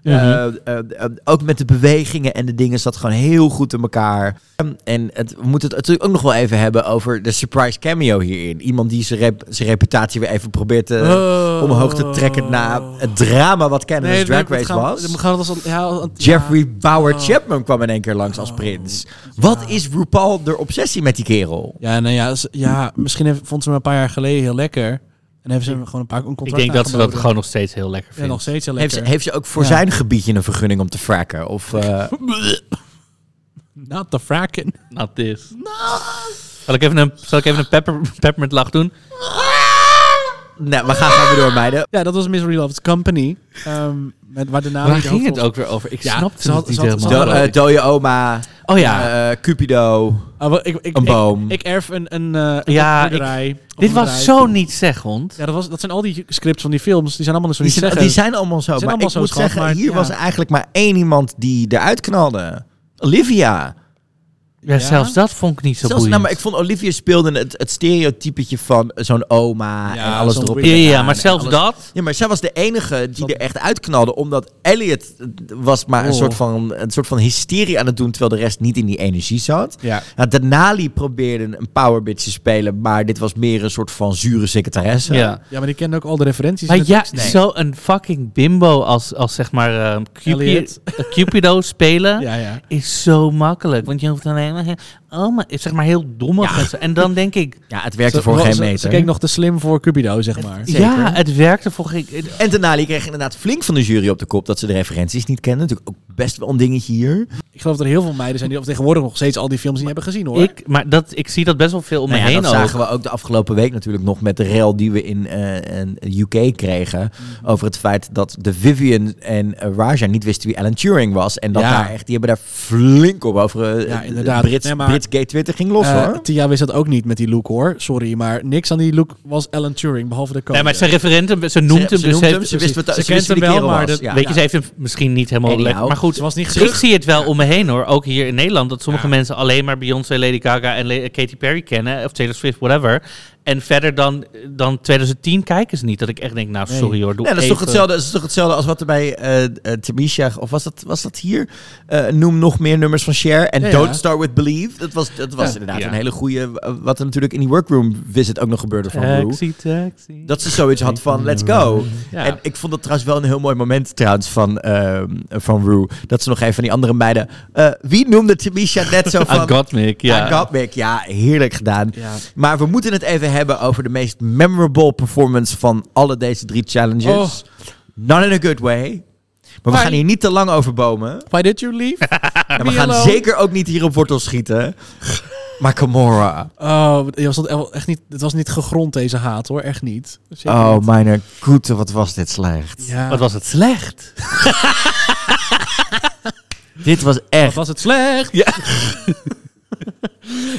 Mhm. Eh, eh, eh, ook met de bewegingen en de dingen zat gewoon heel goed in elkaar. En- En het, we moeten het natuurlijk ook nog wel even hebben over de surprise cameo hierin. Iemand die zijn, rep- zijn reputatie weer even probeert te, Oh. omhoog te trekken na het drama wat Canada's Nee, Drag Race gaan was. We gaan. Ja. Jeffrey Bauer Oh. Chapman kwam in één keer langs als prins. Wat is RuPaul de obsessie met die kerel? Ja, nou ja, ja misschien heeft, vond ze hem een paar jaar geleden heel lekker. En hebben ze hem gewoon een paar een Ik denk dat ze dat gewoon nog steeds heel lekker Ja, vindt. nog steeds heel Heeft lekker. ze, heeft ze ook voor Ja. zijn gebiedje een vergunning om te fracken? Of, eh, Not the fracking. Not this. Zal ik even een, zal ik even een pepper, peppermint lach doen? Nou, we gaan gewoon weer door, meiden. Ja, dat was Miss Reloved's Company. Ehm, met, waar de naam Waar ging het ook weer over? Ik Ja, snapte het niet helemaal. Do, eh, dode oma, oh ja, eh, Cupido. Ah, wel, ik, ik, Een ik- boom. Ik, erf een, een, eh een Ja, boerderij. dit een was bedrijf. zo niet zeggend. Ja, dat, was, dat zijn al die scripts van die films. Die zijn allemaal zo niet zeggen. die zijn allemaal zo. zijn maar allemaal ik zo, moet schat, zeggen, maar hier ja. was eigenlijk maar één iemand die eruit knalde. Olivia. Ja, Ja? zelfs dat vond ik niet zo Zelfs, boeiend. nou, maar ik vond Olivia speelde het, het stereotypetje van zo'n oma Ja, en alles erop. ja, ja, maar zelfs alles. dat... Ja, maar zij was de enige die er echt uitknalde. Omdat Elliot was maar een, Oh. soort van, een soort van hysterie aan het doen... terwijl de rest niet in die energie zat. Ja. Ja, Denali probeerde een power bitch te spelen... maar dit was meer een soort van zure secretaresse. Ja. ja, maar die kende ook al de referenties. Maar ja, zo'n fucking bimbo als, als zeg maar eh, eh, Cupido spelen [laughs] Ja, ja. is zo makkelijk. Want je hoeft alleen maar... Oh, maar zeg maar heel dommig. en zo. En dan [laughs] denk ik... Ja, het werkte Ze- voor geen meter. Ze keek nog te slim voor Cupido, zeg maar. Ja, het werkte voor geen... En Denali kreeg inderdaad flink van de jury op de kop... dat ze de referenties niet kenden. Natuurlijk ook best wel een dingetje hier. Ik geloof dat er heel veel meiden zijn die of tegenwoordig nog steeds al die films niet hebben gezien, hoor. Ik, maar dat, ik zie dat best wel veel om me Nou ja, heen dat ook. zagen we ook de afgelopen week natuurlijk nog met de rel die we in eh, in UK kregen. Mhm. Over het feit dat de Vivian en eh, Raja niet wisten wie Alan Turing was. En dat Ja. daar echt, die hebben daar flink op over. eh, Ja, inderdaad. Brits, Nee, maar- Brits gay Twitter ging los Eh, hoor. Tia wist dat ook niet met die look, hoor. Sorry, maar niks aan die look was Alan Turing, behalve de code. Nee, maar ze referent hem, ze noemt Ze- hem, ze dus noemt heeft- hem, ze wist wat- ze ze kent hem wel, maar Ja. Weet je, ze heeft hem misschien niet helemaal lekker. Maar goed, Ze was niet ik terug. zie het wel om me heen hoor. Ook hier in Nederland. Dat sommige Ja. mensen alleen maar Beyoncé, Lady Gaga en Le- Katy Perry kennen. Of Taylor Swift, whatever. En verder dan, dan 2010 kijken ze niet. Dat ik echt denk, nou Nee. sorry hoor. Doe dat is, toch hetzelfde, dat is toch hetzelfde als wat er bij eh eh, Tamisha, of was dat, was dat hier? Eh, noem nog meer nummers van Cher. En Ja, ja. Don't Start With Believe. Dat was, dat was Ja. inderdaad Ja. een hele goede, wat er natuurlijk in die workroom visit ook nog gebeurde van. Taxi, taxi. Dat ze zoiets had van, let's go. Ja. En ik vond dat trouwens wel een heel mooi moment trouwens van, ehm, van Rue. Dat ze nog even van die andere meiden... eh, wie noemde Tamisha net zo [laughs] van... I got me, ja. I got me. Ja, heerlijk gedaan. Ja. Maar we moeten het even hebben over de meest memorable performance van alle deze drie challenges. Oh. Not in a good way. Maar we gaan hier niet te lang over bomen. Why did you leave? En we gaan alone. zeker ook niet hier op wortel schieten. Maar Gamora. Oh, het was, dat echt niet, het was niet gegrond, deze haat, hoor. Echt niet. Zeker Oh, niet. mijn goede, wat was dit slecht. Ja. Wat was het slecht. [laughs] Dit was Wat echt... was het slecht? Ja. [laughs]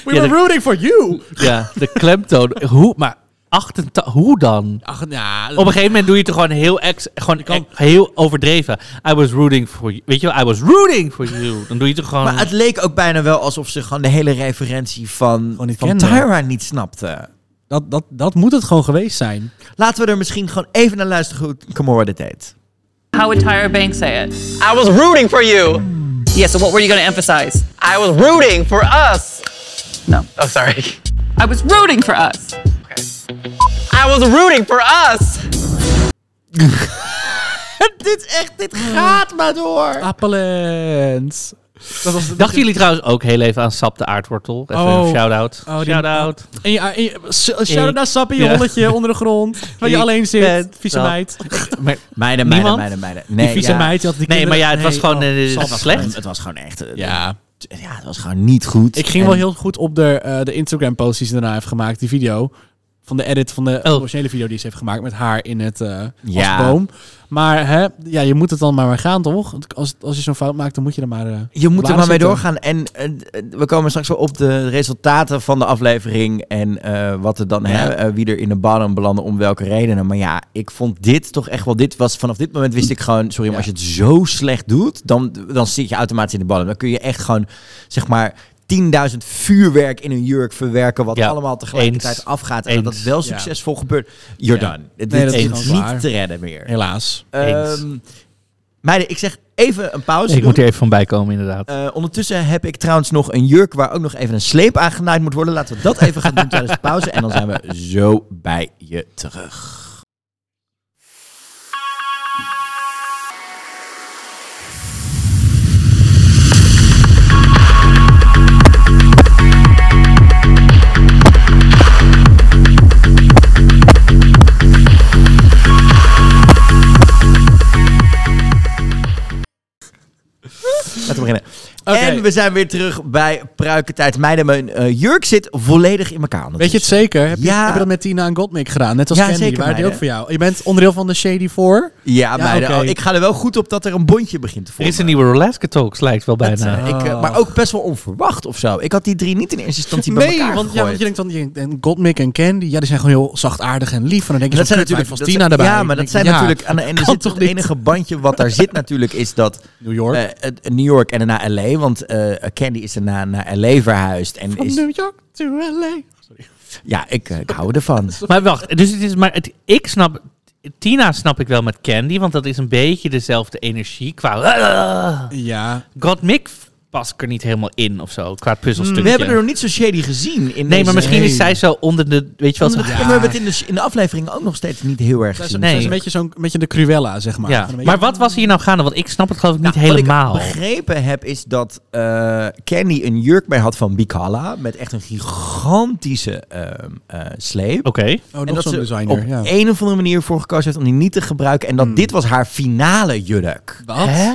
We Ja, were de- rooting for you. ja, de klemtoon. Hoe, maar 88, hoe dan? Ach, ja. Op een gegeven moment doe je het er gewoon heel, ex, gewoon kan- ex- heel overdreven. I was rooting for you. Weet je wel, I was rooting for you. Dan doe je het er gewoon... Maar het leek ook bijna wel alsof ze gewoon de hele referentie van, van. Tyra niet snapte. dat, dat, dat moet het gewoon geweest zijn. Laten we er misschien gewoon even naar luisteren hoe Gamora dit deed. How would Tyra Banks say it? I was rooting for you. Yeah, so what were you going to emphasize? I was rooting for us. No. Oh, sorry. I was rooting for us. I was rooting for us. [laughs] dit echt, dit gaat maar door. Appelens. Dat was, dat Dachten jullie trouwens ook heel even aan Sap de aardwortel? Even Oh. een shout-out. Oh, die- shout-out. En je, en je, shout-out naar Sappie, je Ja. holletje [laughs] onder de grond. Waar je alleen zit. Vieze Sap. meid. [laughs] Maar, Meiden, meiden, meiden, meiden. Nee, Die vieze ja. meid. Die had die Nee, maar ja, het was gewoon, eh, Sap. het was slecht. Gewoon- Het was gewoon echt... eh, Ja. Ja, het was gewoon niet goed. Ik ging En- wel heel goed op de, eh, de Instagram-post die ze daarna heeft gemaakt, die video. Van de edit van de Oh. originele video die ze heeft gemaakt met haar in het eh Ja. als boom. Maar hè, ja, je moet het dan maar maar gaan, toch? Als, als je zo'n fout maakt, dan moet je er maar... eh, Je moet er maar mee doorgaan. En eh, we komen straks wel op de resultaten van de aflevering. En eh, wat er dan, Ja. hè, eh, wie er in de bottom belanden, om welke redenen. Maar ja, ik vond dit toch echt wel. Dit was vanaf dit moment wist ik gewoon. Sorry, maar Ja. als je het zo slecht doet, dan, dan zit je automatisch in de bottom. Dan kun je echt gewoon, zeg maar. 10.000 vuurwerk in een jurk verwerken, wat Ja, allemaal tegelijkertijd eens. afgaat. En dat Eens. dat wel Ja. succesvol gebeurt. You're Ja. done. Nee, dat is niet waar. te redden meer. Helaas. Ehm, meiden, ik zeg even een pauze. Ik doen. moet er even van bijkomen, inderdaad. Eh, ondertussen heb ik trouwens nog een jurk waar ook nog even een sleep aan genaaid moet worden. Laten we dat even gaan doen tijdens de pauze. En dan zijn we zo bij je terug. Beginnen. En we zijn weer terug bij Pruikentijd. Meiden, mijn eh, jurk zit volledig in elkaar. Weet je het zeker? Heb je, Ja. heb je dat met Tina en Gottmik gedaan? Net als Ja, Candy, zeker, waren die ook voor jou? Je bent onderdeel van de Shady Four? Ja, Ja, meiden. oh, ik ga er wel goed op dat er een bondje begint te Er vormen. is een nieuwe Roleske Talks, lijkt wel bijna. eh, ik, eh, maar ook best wel onverwacht of zo. Ik had die drie niet in eerste instantie bij Nee, elkaar want, ja, want je denkt dan, je, en Gottmik en Candy, ja, die zijn gewoon heel zachtaardig en lief. En dan denk je, dat zo, zijn natuurlijk dat Tina erbij. Ja, maar dat zijn natuurlijk aan de ene kan zit toch het enige bandje wat daar zit natuurlijk is dat [laughs] New York. eh, het- New York en daarna LA, want eh, Candy is daarna naar LA verhuisd en From is New York to LA. Sorry. ja ik, eh, ik hou ervan. [laughs] Maar wacht, dus het is maar het, ik snap. Tina snap ik wel met Candy, want dat is een beetje dezelfde energie qua. [laughs] Ja, God Mick pas ik er niet helemaal in of zo, qua puzzelstukje. We hebben er nog niet zo shady gezien. In nee, maar misschien is Nee. zij zo onder de, weet je wel, zo, Ja, we hebben het in de, in de aflevering ook nog steeds niet heel erg is, gezien. zij is Nee. een beetje zo'n een beetje de Cruella, zeg maar. ja. Maar wat was hier nou gaande? Want ik snap het geloof ik niet Nou, helemaal. Wat ik begrepen heb is dat eh, Candy een jurk bij had van Bicala met echt een gigantische ehm, eh, sleep. Oké. Oh, en dat zo'n ze designer, op ja. een of andere manier voor gekozen heeft om die niet te gebruiken. En dat Hmm. dit was haar finale jurk. Wat? Hè?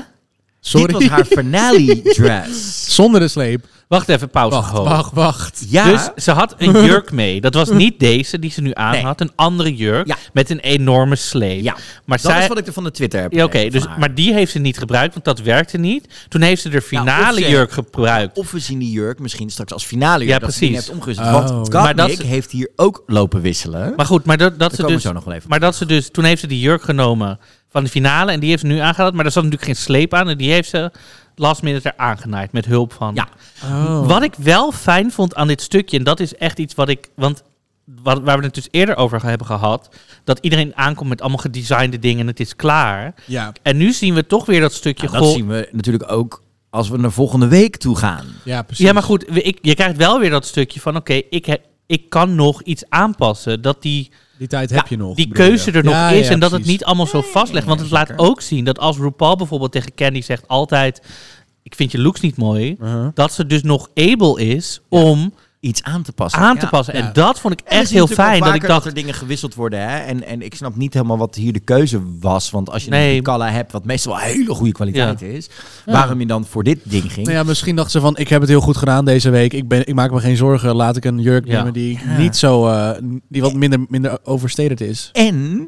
Sorry. Dit was haar finale [laughs] dress. Zonder de sleep. Wacht even, pauze. Wacht, gewoon. wacht, wacht. Ja, Dus ze had een [laughs] jurk mee. Dat was niet deze die ze nu aan Nee. had. Een andere jurk Ja. met een enorme sleep. ja. Maar dat zij, is wat ik er van de Twitter heb Ja, Oké, dus, haar. maar die heeft ze niet gebruikt, want dat werkte niet. Toen heeft ze de finale of ze- jurk gebruikt. Of we zien die jurk misschien straks als finale jurk. Ja, dat precies. heeft omgezet. Oh. Want Maar dat ze- heeft hier ook lopen wisselen. Maar goed, maar dat, dat Daar ze dus, zo nog wel even maar dat ze dus, toen heeft ze die jurk genomen van de finale en die heeft ze nu aangehad. Maar daar zat natuurlijk geen sleep aan en die heeft ze last minute er aangenaaid met hulp van. Ja. Oh. Wat ik wel fijn vond aan dit stukje, en dat is echt iets wat ik, want wat, waar we het dus eerder over hebben gehad, dat iedereen aankomt met allemaal gedesignde dingen en het is klaar. Ja, En nu zien we toch weer dat stukje Nou, dat zien we natuurlijk ook als we naar volgende week toe gaan. ja, precies. Ja, maar goed, ik, je krijgt wel weer dat stukje van, oké, ik, ik kan nog iets aanpassen. Dat die, Die tijd heb je nog. die keuze er nog Ja, is ja, en dat het niet allemaal zo vastlegt. Want het laat ook zien dat als RuPaul bijvoorbeeld tegen Candy zegt altijd, ik vind je looks niet mooi, Uh-huh. dat ze dus nog able is om Iets aan te passen. aan te passen. Ja. En dat vond ik echt heel fijn. Dat ik dacht, er dingen gewisseld worden. Hè? En, en ik snap niet helemaal wat hier de keuze was. Want als je Nee. een Picalla hebt, wat meestal wel hele goede kwaliteit is. Waarom je dan voor dit ding ging. Nou ja, misschien dachten ze van, ik heb het heel goed gedaan deze week. Ik, ben, ik maak me geen zorgen. Laat ik een jurk Ja. nemen die Ja. niet zo, eh, die wat minder, minder overstederd is. En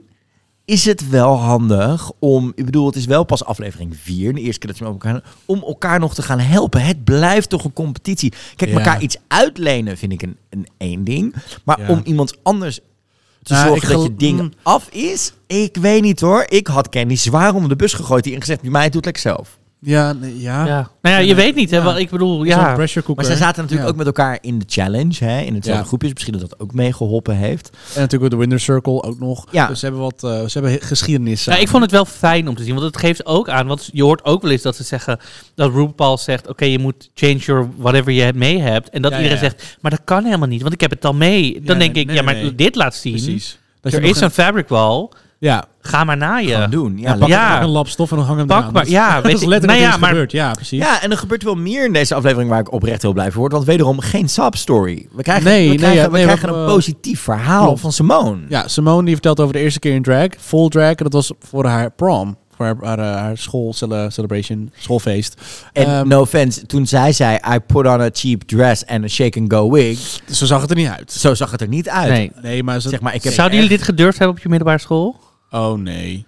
is het wel handig om, ik bedoel, het is wel pas aflevering 4, de eerste keer dat je met elkaar, om elkaar nog te gaan helpen. Het blijft toch een competitie. Kijk, Ja. elkaar iets uitlenen vind ik een, een één ding. Maar Ja. om iemand anders te Nou, zorgen dat je ding mm. af is, ik weet niet hoor. Ik had Candy zwaar onder de bus gegooid die ingezet, bij mij doet het lekker zelf. Ja, nee, ja. ja. Nou ja, je weet niet, hè. Ja. Wat ik bedoel, ja. pressure cooker. Maar zij zaten natuurlijk Ja. ook met elkaar in de challenge, hè, in hetzelfde Ja. groepje. Dus misschien dat dat ook meegeholpen heeft. En natuurlijk de Winner Circle ook nog. Ja. Dus ze hebben wat, eh, ze hebben geschiedenis Ja, ik vond het wel fijn om te zien, want het geeft ook aan, want je hoort ook wel eens dat ze zeggen, dat RuPaul zegt, oké, je moet change your whatever je mee hebt. En dat Ja, iedereen ja. zegt, maar dat kan helemaal niet, want ik heb het al mee. Dan Ja, denk nee, ik, nee, ja, maar nee. dit laat zien. Precies. Dat Er is een fabric wall, Ja, ga maar naaien. Gewoon doen. Ja, ja, pak, Ja. pak een lap stof en dan hang hem Pak maar- [laughs] Dat- ja, dat weet is letterlijk nou ja, er maar- gebeurd. Ja, precies. Ja, en er gebeurt wel meer in deze aflevering waar ik oprecht heel blij voor word. Want wederom geen sub-story. We krijgen, Nee, we nee, krijgen, ja, we nee, krijgen een positief verhaal klopt. van Simone. Ja, Simone die vertelt over de eerste keer in drag, full drag. En dat was voor haar prom. Voor haar, haar, eh, haar school cele- celebration, schoolfeest. En Ehm, no offense, toen zij zei, I put on a cheap dress and a shake and go wig. Zo zag het er niet uit. Zo zag het er niet uit. Nee. Nee, maar, ze, Zeg maar, ik heb Zouden jullie dit gedurfd hebben op je middelbare school? Oh nee. nee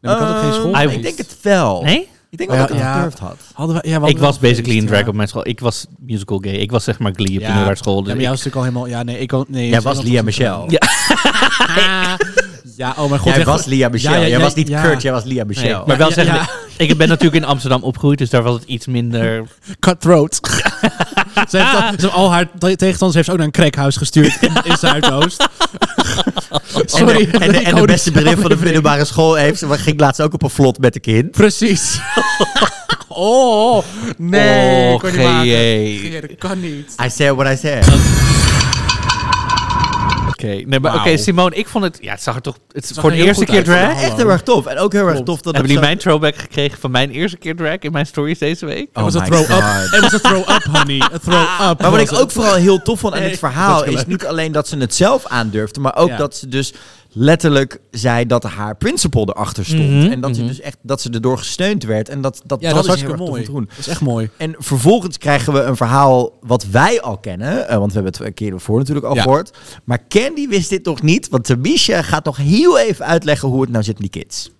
maar ik had ook geen Ehm, school. Ik denk het wel. Nee? Ik denk Ja, dat ik het ja. gedurfd had. Hadden we, ja, we Ik was basically een feest, drag ja. op mijn school. Ik was musical gay. Ik was zeg maar Glee op Ja. de middelbare school. Ja, Dus maar ik- jou was natuurlijk al helemaal... Ja, nee, ik kon... Nee, Jij ik was Lia Michelle. Ja. [laughs] Ja, oh mijn god. Jij was Lia Michelle. Ja, ja, jij ja, was niet ja. Kurt, jij was Lia Michelle. Nee, maar wel Ja, zeggen, ja. ik ben natuurlijk in Amsterdam opgegroeid, dus daar was het iets minder... [laughs] Cutthroat. [laughs] ze heeft, al, ze heeft al haar te- tegenstanders heeft ze ook naar een crackhuis gestuurd in, in Zuidoost. Sorry. En de, en de, en de beste vriendin van de middelbare school heeft, ze ging laatst ook op een vlot met een kind. Precies. [laughs] oh, nee. Oh, kan niet. I said what I said. Oké, nee, maar oké, Wauw. Simone, ik vond het... Ja, het zag er toch... Het is zag voor de eerste keer drag. Echt heel erg tof. En ook heel erg tof dat Hebben jullie zo- mijn throwback gekregen van mijn eerste keer drag in mijn stories deze week? Oh Het was een my throw-up. God. Het was een throw-up, honey. Een throw-up. Maar wat ik ook vooral heel tof vond aan dat verhaal is niet alleen dat ze het zelf aandurfde, maar ook Ja. dat ze dus letterlijk zei dat haar principal erachter stond. Mhm, en dat, ze mhm. dus echt, dat ze erdoor gesteund werd. En dat, dat, Ja, dat, dat is hartstikke mooi. doen. Dat is echt mooi. En vervolgens krijgen we een verhaal wat wij al kennen. eh, want we hebben het een keer ervoor natuurlijk al Ja. gehoord. Maar Candy wist dit nog niet. Want Tamisha gaat nog heel even uitleggen hoe het nou zit met die kids.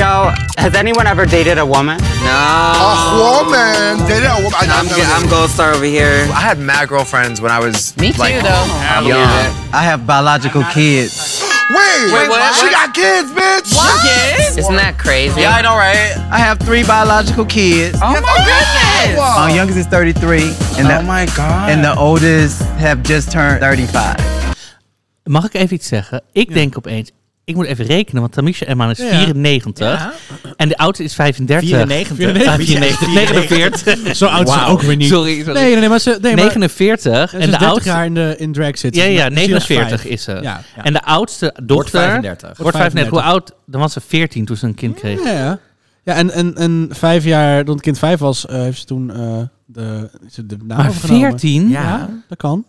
Yo, has anyone ever dated a woman? A woman. Dated a woman. I, I'm, I've never- I'm Gold Star over here. I had mad girlfriends when I was Me too, like, though. Young. I have biological kids. Wait, Wait, what? She got kids, bitch. What? Isn't that crazy? Yeah, I know, right? I have three biological kids. Oh my goodness. My youngest is 33, and the, Oh my god. and the oldest have just turned 35. Mag ik even iets zeggen? Ik denk opeens, ik moet even rekenen, want Tamisha Emma is Ja. 94 en de oudste is 35. 94. Ah, 94, 49. Zo oud is ze ook weer niet. Sorry, sorry. Nee, nee, maar ze... Nee, maar, 49 ze en is de 30 oudste... jaar in, de, in drag zitten. Ja, ja, Misschien 49 vijf. is ze. En de oudste Wordt dochter 35. wordt 35. Hoe oud? Dan was ze 14 toen ze een kind kreeg. Ja, ja. ja en, en, en vijf jaar, toen het kind vijf was, eh, heeft ze toen eh, de, de naam Maar overgenomen. 14? Ja. Dat kan.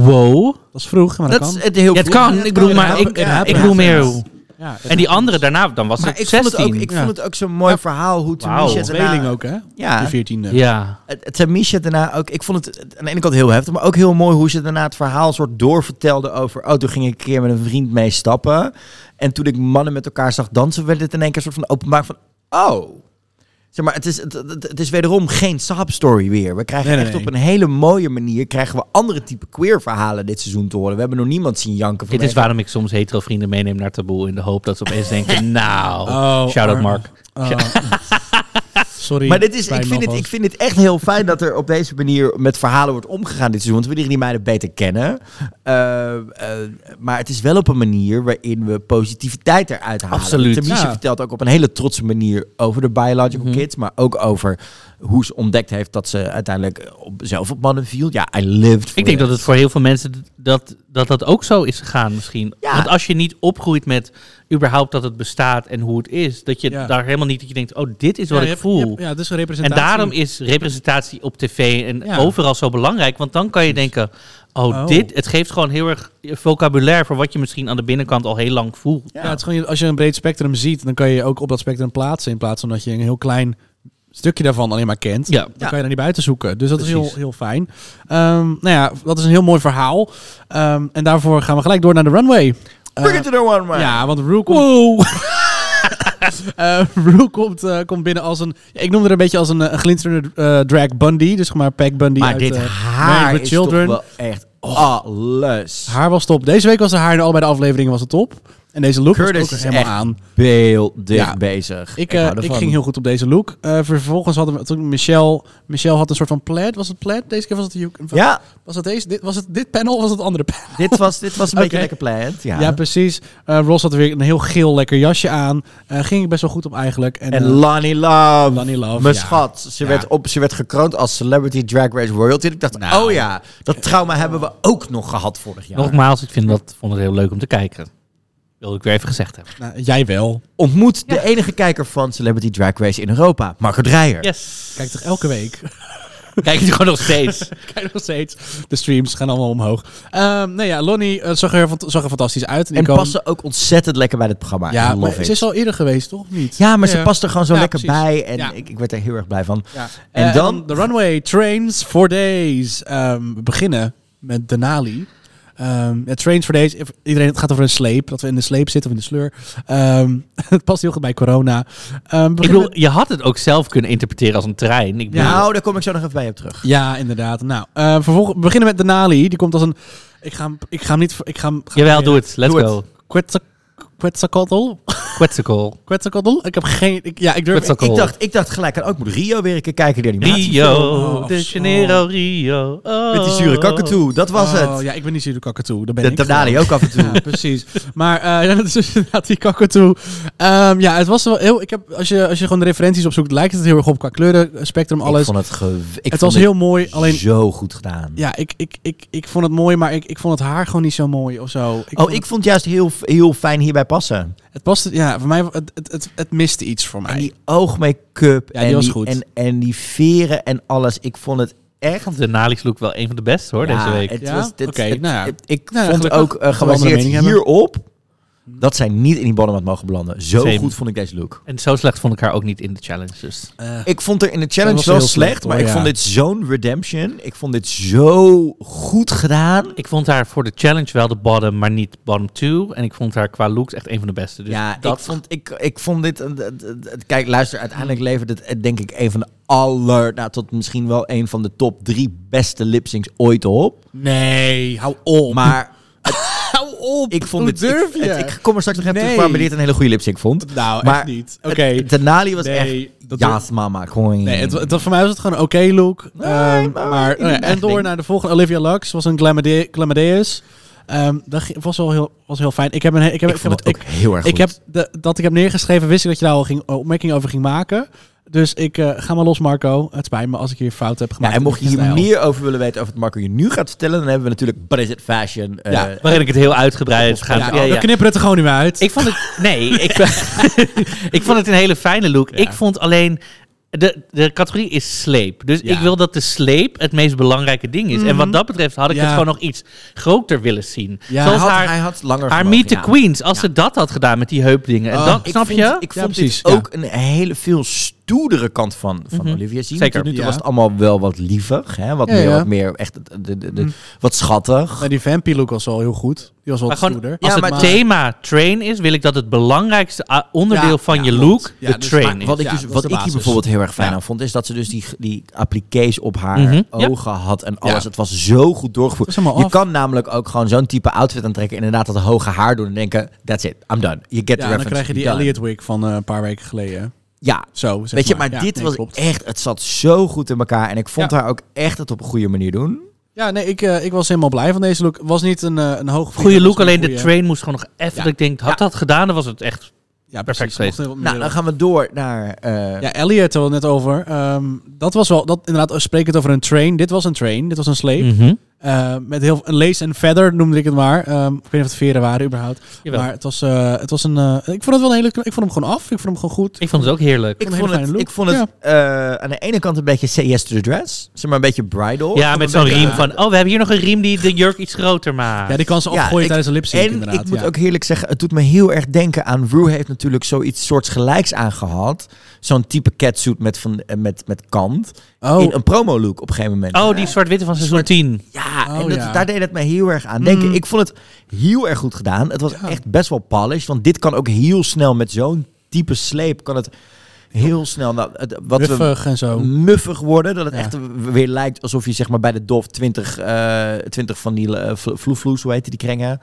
Wow. Dat is vroeg, maar dat, Dat is kan. het heel Ja, het vroeg. kan. Ik bedoel, maar ik, ik bedoel meer. Ja, En die andere daarna, dan was Maar het ik vond het 16. ook, ik Ja. vond het ook zo'n mooi verhaal hoe. Tamisha daarna... tweeling ook, hè? Ja, De veertiende. Ja. Het- Tamisha daarna ook, ik vond het aan de ene kant heel heftig, maar ook heel mooi hoe ze daarna het verhaal soort doorvertelde over, oh, toen ging ik een keer met een vriend mee stappen. En toen ik mannen met elkaar zag dansen, werd het in één keer een soort van openbaar van, oh. Zeg maar, het is, het, is wederom geen sob story weer. We krijgen Nee, nee, echt nee. op een hele mooie manier, krijgen we andere type queer verhalen dit seizoen te horen. We hebben nog niemand zien janken van Dit is waarom ik soms hetero vrienden meeneem naar Taboe in de hoop dat ze opeens denken, [laughs] nou, Oh, shout-out. Mark. Oh. [laughs] [laughs] Sorry. Maar dit is, ik, vind het, ik vind het echt heel fijn dat er op deze manier met verhalen wordt omgegaan dit seizoen. Want we leren die meiden beter kennen. Eh, eh, maar het is wel op een manier waarin we positiviteit eruit halen. Absoluut. Tamisha Ja. vertelt ook op een hele trotse manier over de biological Mhm. kids. Maar ook over hoe ze ontdekt heeft dat ze uiteindelijk op, zelf op mannen viel. Ja, I lived for Ik denk dat het voor heel veel mensen dat, dat dat ook zo is gegaan misschien. Ja. Want als je niet opgroeit met überhaupt dat het bestaat en hoe het is, dat je Ja. daar helemaal niet dat je denkt, oh, dit is Ja, wat ik hebt- voel. hebt- Ja, dus een en representatie. daarom is representatie op tv en Ja. overal zo belangrijk. Want dan kan je denken, oh, Oh. dit, het geeft gewoon heel erg vocabulaire voor wat je misschien aan de binnenkant al heel lang voelt. Ja, het is gewoon, als je een breed spectrum ziet, dan kan je je ook op dat spectrum plaatsen. In plaats van dat je een heel klein stukje daarvan alleen maar kent. Ja. Dan kan je daar niet buiten zoeken. Dus dat is heel, heel fijn. Ehm, nou ja, dat is een heel mooi verhaal. Ehm, en daarvoor gaan we gelijk door naar de runway. Bring it to the one man. ja, want Rue komt... [laughs] Eh, Rue komt, eh, komt binnen als een... ja, ik noemde er een beetje als een, eh, een glinsterende eh, drag Bundy. Dus zeg maar Pack Bundy maar uit dit haar is Children. toch wel echt alles. Haar was top. Deze week was de haar in allebei de afleveringen was het top. En deze look Curtis was ook is helemaal echt aan. beeldig Ja. bezig. Ik, eh, ik ervan. ging heel goed op deze look. Eh, vervolgens hadden we toen Michelle. Michelle had een soort van plaid. Was het plaid? Deze keer was het de Ja, Was het deze? Dit, was het dit panel? of Was het andere panel? dit was, dit was een [laughs] beetje lekker planned. Ja. Ja, precies. Eh Ross had weer een heel geel lekker jasje aan. Eh, ging ik best wel goed op eigenlijk. En, En eh, Lonnie Love. Lonnie Love, Mijn ja. schat. Ze, Ja. werd op, ze werd gekroond als Celebrity Drag Race Royalty. Ik dacht, Nou. oh ja, dat trauma hebben we ook nog gehad vorig jaar. Nogmaals, ik vind dat, vond het heel leuk om te kijken. Wilde ik weer even gezegd hebben. nou, jij wel. Ontmoet de enige kijker van Celebrity Drag Race in Europa, Marco Dreyer. Yes. Kijk toch elke week. [laughs] Kijk je gewoon nog steeds. [laughs] Kijk nog steeds. De streams gaan allemaal omhoog. Ehm nee, ja, Lonnie eh, zag, er, zag er fantastisch uit. En Icoon- passen ook ontzettend lekker bij dit programma. Ja, maar ze is al eerder geweest, toch? Niet? Ja, maar ze past er gewoon zo Ja, lekker precies. bij. En Ja. ik, ik werd er heel erg blij van. Ja. En Eh, dan- de runway trains for days. Ehm, we beginnen met Denali. Ehm ja, trains for days. Iedereen, het gaat over een sleep. Dat we in de sleep zitten of in de sleur. Ehm, [laughs] het past heel goed bij corona. Ehm, Ik bedoel, je had het ook zelf kunnen interpreteren als een trein. Ik bedoel, Nou, daar kom ik zo nog even bij op terug. Ja, inderdaad. Nou, eh, vervolgens we beginnen met Denali. Die komt als een. Ik ga hem, ik ga hem niet. Ik ga hem, ga Jawel, doe het. Let's Doe go. Quetzal- Quetzalcoatl? Quetzalcoatl. Quetzalcoatl? Ik heb geen. Ik, ja, ik durf. Quetzalcoatl. Ik dacht, ik dacht gelijk aan ook moet Rio weer een keer kijken die animatiefilm. Rio, Oh, de oh. Janeiro, Rio. Oh. Met die zure kakatoe, dat was Oh, het. ja, ik ben niet zure kakatoe. Dat ben De ik. Gewoon. ook af en toe. Ja, precies. Maar eh, [laughs] ja, dat is dus inderdaad die kakatoe. Ehm ja, het was wel heel... Ik heb, als, je, als je gewoon de referenties opzoekt, lijkt het heel erg op qua kleuren, spectrum, alles. Ik vond het, ge- ik het vond was heel mooi, alleen... zo goed gedaan. Ja, ik, ik, ik, ik vond het mooi, maar ik, ik vond het haar gewoon niet zo mooi of zo. Ik oh, vond ik het, vond het juist heel, heel fijn hierbij passen. Het paste, ja, voor mij, het, het, het, het miste iets voor En mij. die oogmake-up Ja, die en, was die, goed. En, en die veren en alles. Ik vond het Ik echt... vond de Nalix look wel een van de beste hoor, Ja, deze week. Het Ja? was, dit, Oké, het- nou ja. het- ik Nou vond ook uh, gebaseerd hierop dat zij niet in die bottom had mogen belanden. Zo Same. goed vond ik deze look. En zo slecht vond ik haar ook niet in de challenge. Dus. Eh, Ik vond er in de challenge wel slecht, slecht, maar hoor, ik ja. vond dit zo'n redemption. Ik vond dit zo goed gedaan. Ik vond haar voor de challenge wel de bottom, maar niet bottom two. En ik vond haar qua looks echt een van de beste. Dus ja, dat ik, vond, ik, ik vond dit... het- het- Kijk, luister, uiteindelijk levert het eh, denk ik een van de aller... Nou, tot misschien wel een van de top drie beste lipsyncs ooit op. nee, hou op. Maar op. ik vond Hoe dit... durf ik, je? het- ik kom er straks nog even terug Nee. waarom ik dit een hele goede lipsync vond. nou, maar echt niet. Oké. Denali was Nee, echt... dat Ja, mama, gewoon... Nee, het, het voor mij was het gewoon een oké look. Nee, Ehm, maar ik vind en door naar de volgende. Olivia Lux was een Glamade- Glamadeus. Ehm dat ging- was wel heel, was heel fijn. Ik heb een, ik heb, ik vond heb het ook heel erg goed. ik heb de, dat ik heb neergeschreven, wist ik dat je daar al ging, opmerking over ging maken. Dus ik eh, ga maar los, Marco. Het spijt me als ik hier fout heb Ja, gemaakt. en mocht je hier stijl. meer over willen weten over het Marco je nu gaat vertellen, dan hebben we natuurlijk It Fashion. eh, Ja, waarin ik het heel uitgebreid ga. Ja, Ja, ja. We knipperen het er gewoon nu uit. Ik vond het. Nee, ik, [laughs] ik vond het een hele fijne look. Ja. Ik vond alleen. De, de categorie is sleep. Dus Ja. ik wil dat de sleep het meest belangrijke ding is. En wat dat betreft had ik Ja. het gewoon nog iets groter willen zien. Ja. Zoals hij, had, haar, hij had langer haar Meet the ja. Queens. Als ze dat had gedaan met die heupdingen. En Oh, dat, Ik snap vond, je? Ik Ja, vond precies, dit ja. ook een hele veel stoerdere kant van, van Mhm. Olivia zien. Zeker. Tot nu toe Ja. was het allemaal wel wat lievig. Hè? Wat, Ja, meer, ja. wat meer echt de, de, de, Mm. wat schattig. Nou, die vampy look was wel heel goed. Die was Maar gewoon, stoerder. als Ja, het maar- thema train is, wil ik dat het belangrijkste ah, onderdeel Ja, van ja, je look Ja, de dus train Maar is. wat ik, dus, wat ik hier bijvoorbeeld heel erg fijn Ja. aan vond, is dat ze dus die, die appliqués op haar Mhm, ogen had en alles. Ja. Het was zo goed doorgevoerd. Je kan namelijk ook gewoon zo'n type outfit aantrekken, inderdaad dat hoge haar doen en denken, that's it, I'm done. You get the Ja, dan krijg je die. Elliot wig van eh, een paar weken geleden. Ja, Zo, zeg Weet je, maar dit nee, was klopt. echt, het zat zo goed in elkaar. En ik vond Ja. haar ook echt het op een goede manier doen. Ja, nee, ik, eh, ik was helemaal blij van deze look. Was niet een, eh een hoog Goede look, alleen de train moest gewoon nog even. Ja. Dat ik denk, had Ja. dat gedaan, dan was het echt. Ja, perfect precies. geweest. Nou, dan gaan we door naar... eh, Ja, Elliot hadden we het net over. Ehm, dat was wel, dat inderdaad, spreek het over een train. Dit was een train, dit was een sleep. Mhm. Eh, met heel een lace en feather noemde ik het maar. Ehm, ik weet niet of het veren waren überhaupt. Jawel. Maar het was, eh, het was een. eh, ik vond het wel een hele. Ik vond hem gewoon af. Ik vond hem gewoon goed. Ik vond het ook heerlijk. ik vond het, ik vond het eh, aan de ene kant een beetje say yes to the dress. Zeg maar een beetje bridal. Ja, met zo'n riem van, oh, we hebben hier nog een riem die de jurk iets groter maakt. Ja, die kan ze Ja, ik- tijdens een lipsync En inderdaad. ik moet ja. ook heerlijk zeggen, het doet me heel erg denken aan... Rue heeft natuurlijk zoiets soorts gelijks aangehad. Zo'n type catsuit met, van, eh, met, met kant. Oh, In een promo look op een gegeven moment. Oh, die zwart-witte van seizoen 10. Ja, Oh, en dat, ja. daar deed het me heel erg aan denken. Mm. Ik vond het heel erg goed gedaan. Het was Ja. echt best wel polished. Want dit kan ook heel snel met zo'n type sleep... kan het heel snel... Nou, het- wat we, muffig en zo. muffig worden. Dat het Ja. echt weer lijkt alsof je zeg maar bij de DOF 20, eh 20 van die uh, vloefvloes, hoe heet die krengen?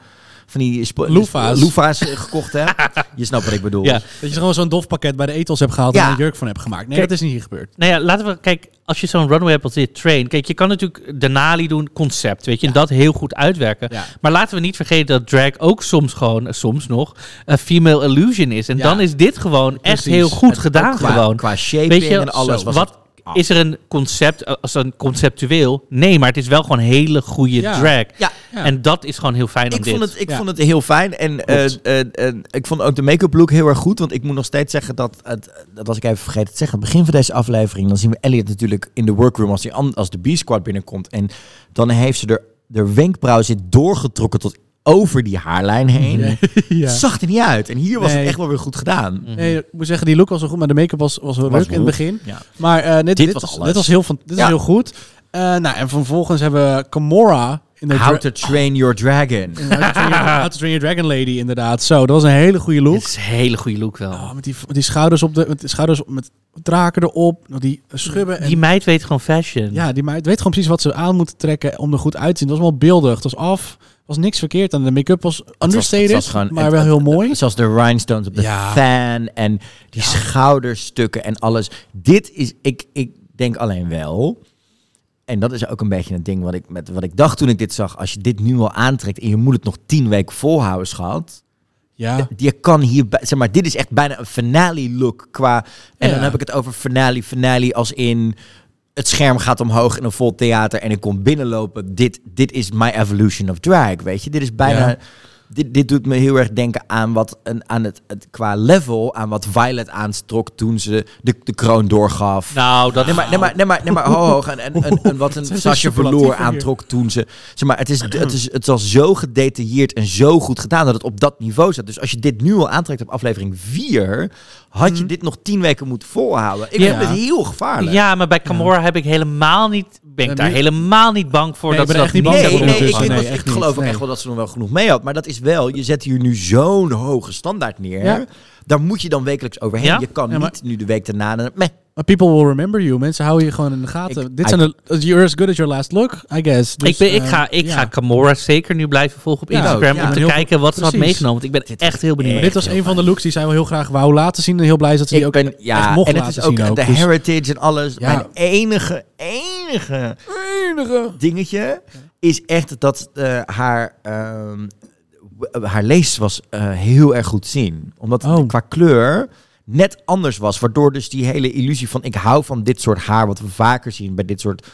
Van die spo- Loefa's. loefa's eh, gekocht hè? [laughs] je snapt wat ik bedoel. Ja. Dat je gewoon zo'n dofpakket bij de etels hebt gehaald Ja. en een jurk van hebt gemaakt. Nee, Kijk. dat is niet hier gebeurd. Nou ja, laten we, kijk, als je zo'n runway hebt als dit train, kijk, je kan natuurlijk Denali doen, concept, weet je, en dat heel goed uitwerken. Maar laten we niet vergeten dat drag ook soms gewoon, eh, soms nog, een female illusion is. En dan is dit gewoon echt Precies. heel goed gedaan qua, gewoon. Qua shaping Weet je, en alles zo, was wat, het is er een concept, eh, als een conceptueel? Nee, maar het is wel gewoon hele goede Ja. drag. Ja. Ja. En dat is gewoon heel fijn aan Ik dit. vond, het, ik Ja. vond het heel fijn. En eh, eh, ik vond ook de make-up look heel erg goed. Want ik moet nog steeds zeggen dat, het, dat was ik even vergeten te zeggen. Aan het begin van deze aflevering, dan zien we Elliot natuurlijk in de workroom als, die, als de B-squad binnenkomt. En dan heeft ze er, de wenkbrauw zit doorgetrokken tot over die haarlijn heen. ja. [laughs] Het zag er niet uit. En hier was Nee. het echt wel weer goed gedaan. Nee, ik moet zeggen, die look was wel goed, maar de make-up was, was wel Was leuk in het begin. Ja. Maar eh, net, dit, was was, alles. dit was heel, van, dit heel goed. Eh, nou, en vervolgens hebben we Gamora in de How to Train Your Dragon. How to, Train Your, How to Train Your Dragon Lady, inderdaad. Zo, dat was een hele goede look. Het is een hele goede look wel. Oh, met, die, met die schouders op de, met die schouders op- met draken erop, die schubben. En, Die meid weet gewoon fashion. ja, die meid weet gewoon precies wat ze aan moeten trekken om er goed uit te zien. Dat was wel beeldig. Het was af. Was niks verkeerd aan. De make-up was understated, het was gewoon- maar het- wel heel het- mooi. Zoals de rhinestones op de Ja. fan en die schouderstukken en alles. Dit is, ik, ik denk alleen wel, en dat is ook een beetje een ding wat ik, met, wat ik dacht toen ik dit zag. Als je dit nu al aantrekt en je moet het nog tien weken volhouden, schat. Ja, Je kan hier, zeg maar, dit is echt bijna een finale look qua. En Ja. dan heb ik het over finale, finale als in het scherm gaat omhoog in een vol theater en ik kom binnenlopen. Dit, dit is my evolution of drag, weet je. Dit is bijna. Dit, dit doet me heel erg denken aan wat een, aan het, het qua level aan wat Violet aanstrok toen ze de, de kroon doorgaf. Nou, dat Nee, maar, nee, maar, nee, maar, nee, maar ho, ho, en, en, en, en wat een [laughs] superlatieven verloor aantrok toen ze... Zeg maar, het is, het, is, het al zo gedetailleerd en zo goed gedaan dat het op dat niveau staat. Dus als je dit nu al aantrekt op aflevering 4, had je dit nog tien weken moeten volhouden. Ik Ja. vind het heel gevaarlijk. Ja, maar bij Camora heb ik helemaal niet, ben ik daar helemaal niet bang voor Nee, dat ze ben dat echt niet Nee, nee, ik, Nee, ik geloof ook Nee. echt wel dat ze nog wel genoeg mee had. Maar dat is wel, je zet hier nu zo'n hoge standaard neer. Ja. Daar moet je dan wekelijks overheen. Ja? Je kan Ja, maar- niet nu de week daarna... dan- Meh. Maar people will remember you. Mensen houden je gewoon in de gaten. Ik- Dit I- zijn de... You're as good as your last look, I guess. Dus, ik, ben, ik eh, ga, ik ja. ga Camora zeker nu blijven volgen op Ja, Instagram ja. om te Heel kijken wat ze had meegenomen. Want ik ben Dit echt heel benieuwd. Dit was een van de looks die zij wel heel graag wou laten zien. En heel blij is dat ze die ook ben, echt ja, mocht en het laten is ook zien ook. de Dus- heritage en alles. Ja. Mijn enige, enige, enige dingetje is echt dat eh, haar, ehm, haar lees was eh, heel erg goed te zien. Omdat het Oh. qua kleur net anders was. Waardoor dus die hele illusie van ik hou van dit soort haar, wat we vaker zien bij dit soort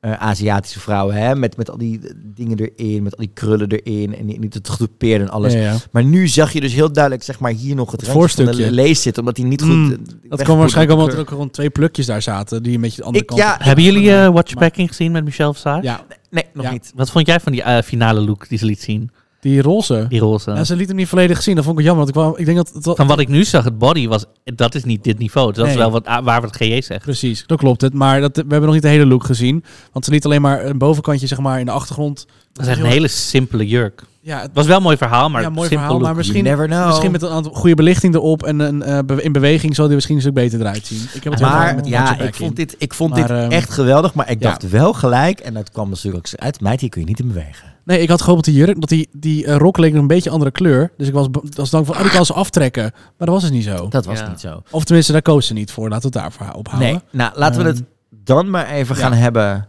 eh, Aziatische vrouwen. Hè? Met, met al die dingen erin, met al die krullen erin en niet het gedupeerde en alles. Ja, ja. Maar nu zag je dus heel duidelijk, zeg maar, hier nog het, Het randje van de voorstukje. lees zitten, omdat hij niet goed... Mm, eh, Dat kwam waarschijnlijk omdat er ook gewoon twee plukjes daar zaten. Die een beetje de andere Ik- kant ja, op- Hebben jullie eh Watch Maar- Packing gezien met Michelle Visage? Ja. Nee, nog Ja. niet. Wat vond jij van die finale look die ze liet zien? Die roze. Die roze. Ja, ze liet hem niet volledig zien. Dat vond ik jammer. Want ik, wou, ik denk dat het wel- Van wat ik nu zag, het body was, dat is niet dit niveau. Dat is wel wat, ah, waar wat GJ zegt. Precies, dat klopt het. Maar dat, we hebben nog niet de hele look gezien. Want ze liet alleen maar een bovenkantje zeg maar, in de achtergrond. Dat is echt een hele simpele jurk. Ja, het was wel een mooi verhaal, maar ja, mooi simpel verhaal. look. Maar misschien, You never know. misschien met een aantal goede belichting erop en een, eh, be- in beweging zal die misschien een stuk beter eruit zien. Ik heb het Maar met ja, ik vond in. dit, ik vond Maar, dit ehm, echt geweldig. Maar ik ja. dacht wel gelijk, en dat kwam natuurlijk ook uit, meid, hier kun je niet in bewegen. Nee, ik had gehoopt dat die jurk, dat die, die eh, rok leek een beetje andere kleur. Dus ik was, was dan van, oh, die kan ze aftrekken. Maar dat was dus niet zo. Dat was Ja. niet zo. Of tenminste, daar koos ze niet voor. Laten we het daarvoor ophouden. Nee, nou laten we Ehm, het dan maar even ja. gaan hebben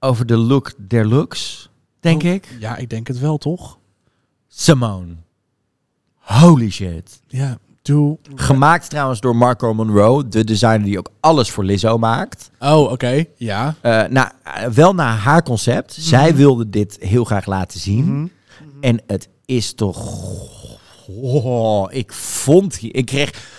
over de look der looks, denk Oh. ik. Ja, ik denk het wel, toch? Simone. Holy shit. Ja, Gemaakt trouwens door Marco Monroe, de designer die ook alles voor Lizzo maakt. Oh, oké. Ja. Eh, nou, eh, wel naar haar concept. Zij wilde dit heel graag laten zien. Mhm. En het is toch... Oh, ik vond... hier- Ik kreeg...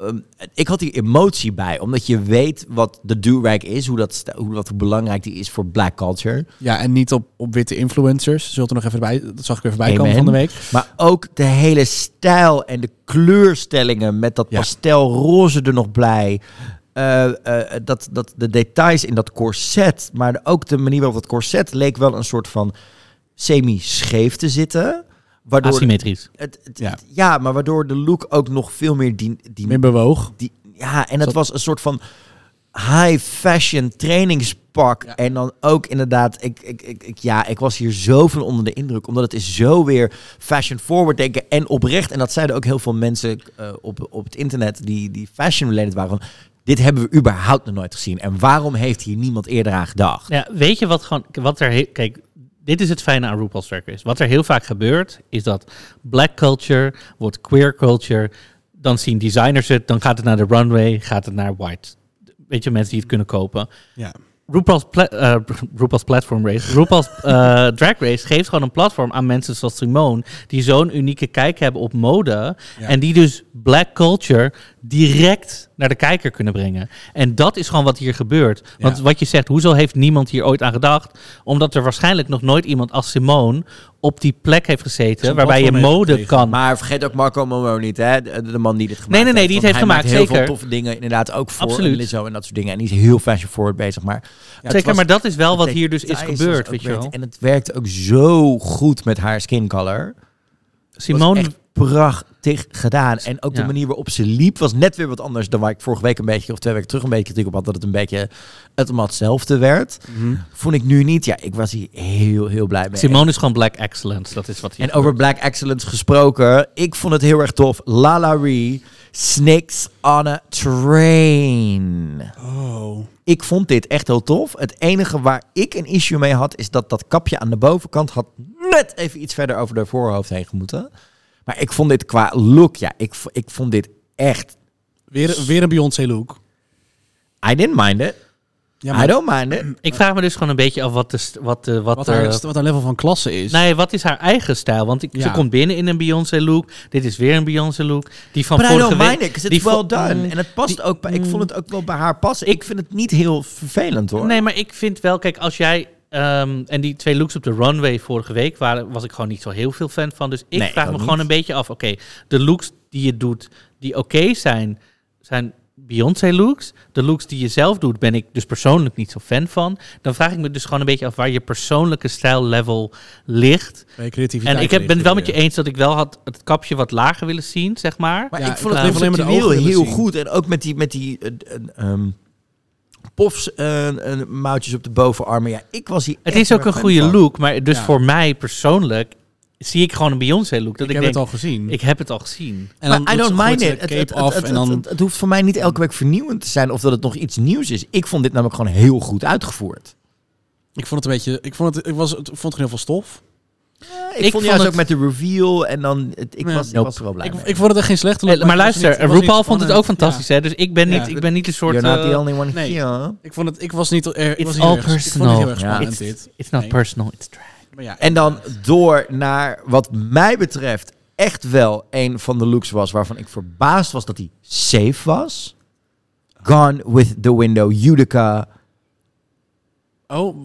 ehm, ik had hier emotie bij, omdat je weet wat de do-rag is, hoe dat, hoe dat belangrijk die is voor black culture. Ja, en niet op, op witte influencers. Zult er nog even bij. Dat zag ik even bij Amen. komen van de week. Maar ook de hele stijl en de kleurstellingen met dat Ja. pastelroze er nog bij. Eh, eh, dat, dat, de details in dat corset, maar ook de manier waarop dat corset leek wel een soort van semi-scheef te zitten. Waardoor Asymmetrisch. het, het- Ja. ja. maar waardoor de look ook nog veel meer die, die, Meer bewoog. die ja, en het was een soort van high fashion trainingspak. Ja. En dan ook inderdaad, ik, ik, ik, ik- ja, ik was hier zoveel onder de indruk. Omdat het is zo weer fashion forward denken en oprecht. En dat zeiden ook heel veel mensen eh, op, op het internet die, die fashion related waren. Van, dit hebben we überhaupt nog nooit gezien. En waarom heeft hier niemand eerder aan gedacht? Ja, weet je wat gewoon, wat er, kijk, dit is het fijne aan RuPaul's Drag Race. Wat er heel vaak gebeurt, is dat black culture wordt queer culture. Dan zien designers het, dan gaat het naar de runway, gaat het naar white weet je, mensen die het kunnen kopen. Ja. RuPaul's, pla- [laughs] RuPaul's Platform Race. [laughs] RuPaul's eh, Drag Race geeft gewoon een platform aan mensen zoals Simone. Die zo'n unieke kijk hebben op mode. Ja. En die dus black culture direct naar de kijker kunnen brengen. En dat is gewoon wat hier gebeurt. Want Ja. wat je zegt, hoezo heeft niemand hier ooit aan gedacht? Omdat er waarschijnlijk nog nooit iemand als Simone op die plek heeft gezeten. Waarbij je heeft mode gekregen. kan. Maar vergeet ook Marco Momo niet, hè? De, de man die dit gemaakt Nee, nee, nee, heeft. die het heeft hij gemaakt, maakt heel zeker. veel toffe dingen, inderdaad, ook voor Absoluut. Lizzo en dat soort dingen. En die is heel fashion forward bezig, maar... ja, Zeker, was- maar dat is wel wat hier dus is gebeurd, weet je wel. En het werkt ook zo goed met haar skin color. Simone, prachtig gedaan. En ook de Ja. manier waarop ze liep was net weer wat anders dan waar ik vorige week een beetje, of twee weken terug een beetje kritiek op had, dat het een beetje het allemaal hetzelfde werd. Mhm. Vond ik nu niet. Ja, ik was hier heel, heel blij mee. Simone is gewoon black excellence. Dat is wat hier En over Black Excellence gesproken, ik vond het heel erg tof. Lala Ree, Snakes on a Train. Oh. Ik vond dit echt heel tof. Het enige waar ik een issue mee had, is dat dat kapje aan de bovenkant had net even iets verder over de voorhoofd heen moeten. Maar ik vond dit qua look, ja, ik, ik vond dit echt... Weer, weer een Beyoncé look. I didn't mind it. Ja, I don't mind it. Ik vraag me dus gewoon een beetje af wat de... Wat, de wat, wat, haar, wat haar level van klasse is. Nee, wat is haar eigen stijl? Want ik, ze komt binnen in een Beyoncé look. Dit is weer een Beyoncé look. Die van But I vorige don't week. mind it, die well done. Mm, En het past die- ook bij, ik vond het ook wel bij haar passen. Ik vind het niet heel vervelend hoor. Nee, maar ik vind wel, kijk, als jij. Ehm, en die twee looks op de runway vorige week waren, was ik gewoon niet zo heel veel fan van. Dus ik Nee, vraag me niet. gewoon een beetje af. Oké, de looks die je doet, die oké zijn, zijn Beyoncé looks. De looks die je zelf doet, ben ik dus persoonlijk niet zo fan van. Dan vraag ik me dus gewoon een beetje af waar je persoonlijke stijllevel ligt. En ik heb, ben het wel met je eens dat ik wel had het kapje wat lager willen zien, zeg maar. Maar Ja, ik vond het alleen maar heel zien. goed. En ook met die, met die eh, eh, ehm, pofs eh, eh, mouwtjes op de bovenarmen. Ja, ik was hier Het echt is ook een goede van. look, maar dus Ja. voor mij persoonlijk zie ik gewoon een Beyoncé look. Dat Ik ik, heb denk, het al gezien. ik heb het al gezien. en Maar I doet don't ze- mind gooit ze it. de Het, cape het, af het, en dan... het, het hoeft voor mij niet elke week vernieuwend te zijn of dat het nog iets nieuws is. Ik vond dit namelijk gewoon heel goed uitgevoerd. ik vond het een beetje... Ik vond het, ik was, ik vond het heel veel stof. Ik, Ik vond juist het- ook met de reveal en dan... Het, ik, Ja. was, ik Nope. was er wel blij Ik, mee. ik vond het echt geen slechte look. Eh, maar het was luister, niet- RuPaul vond het ook fantastisch, hè? Dus ik ben niet, ik ben niet een soort... You're not the eh, only one nee. here. Ik vond het... Ik was niet... Er, ik It's was niet all erg- Ik vond het personal. heel erg it's, dit. it's not Nee. personal, it's drag. Maar ja, En dan door naar wat mij betreft echt wel een van de looks was waarvan ik verbaasd was dat hij safe was. Gone with the window, Utica. Oh,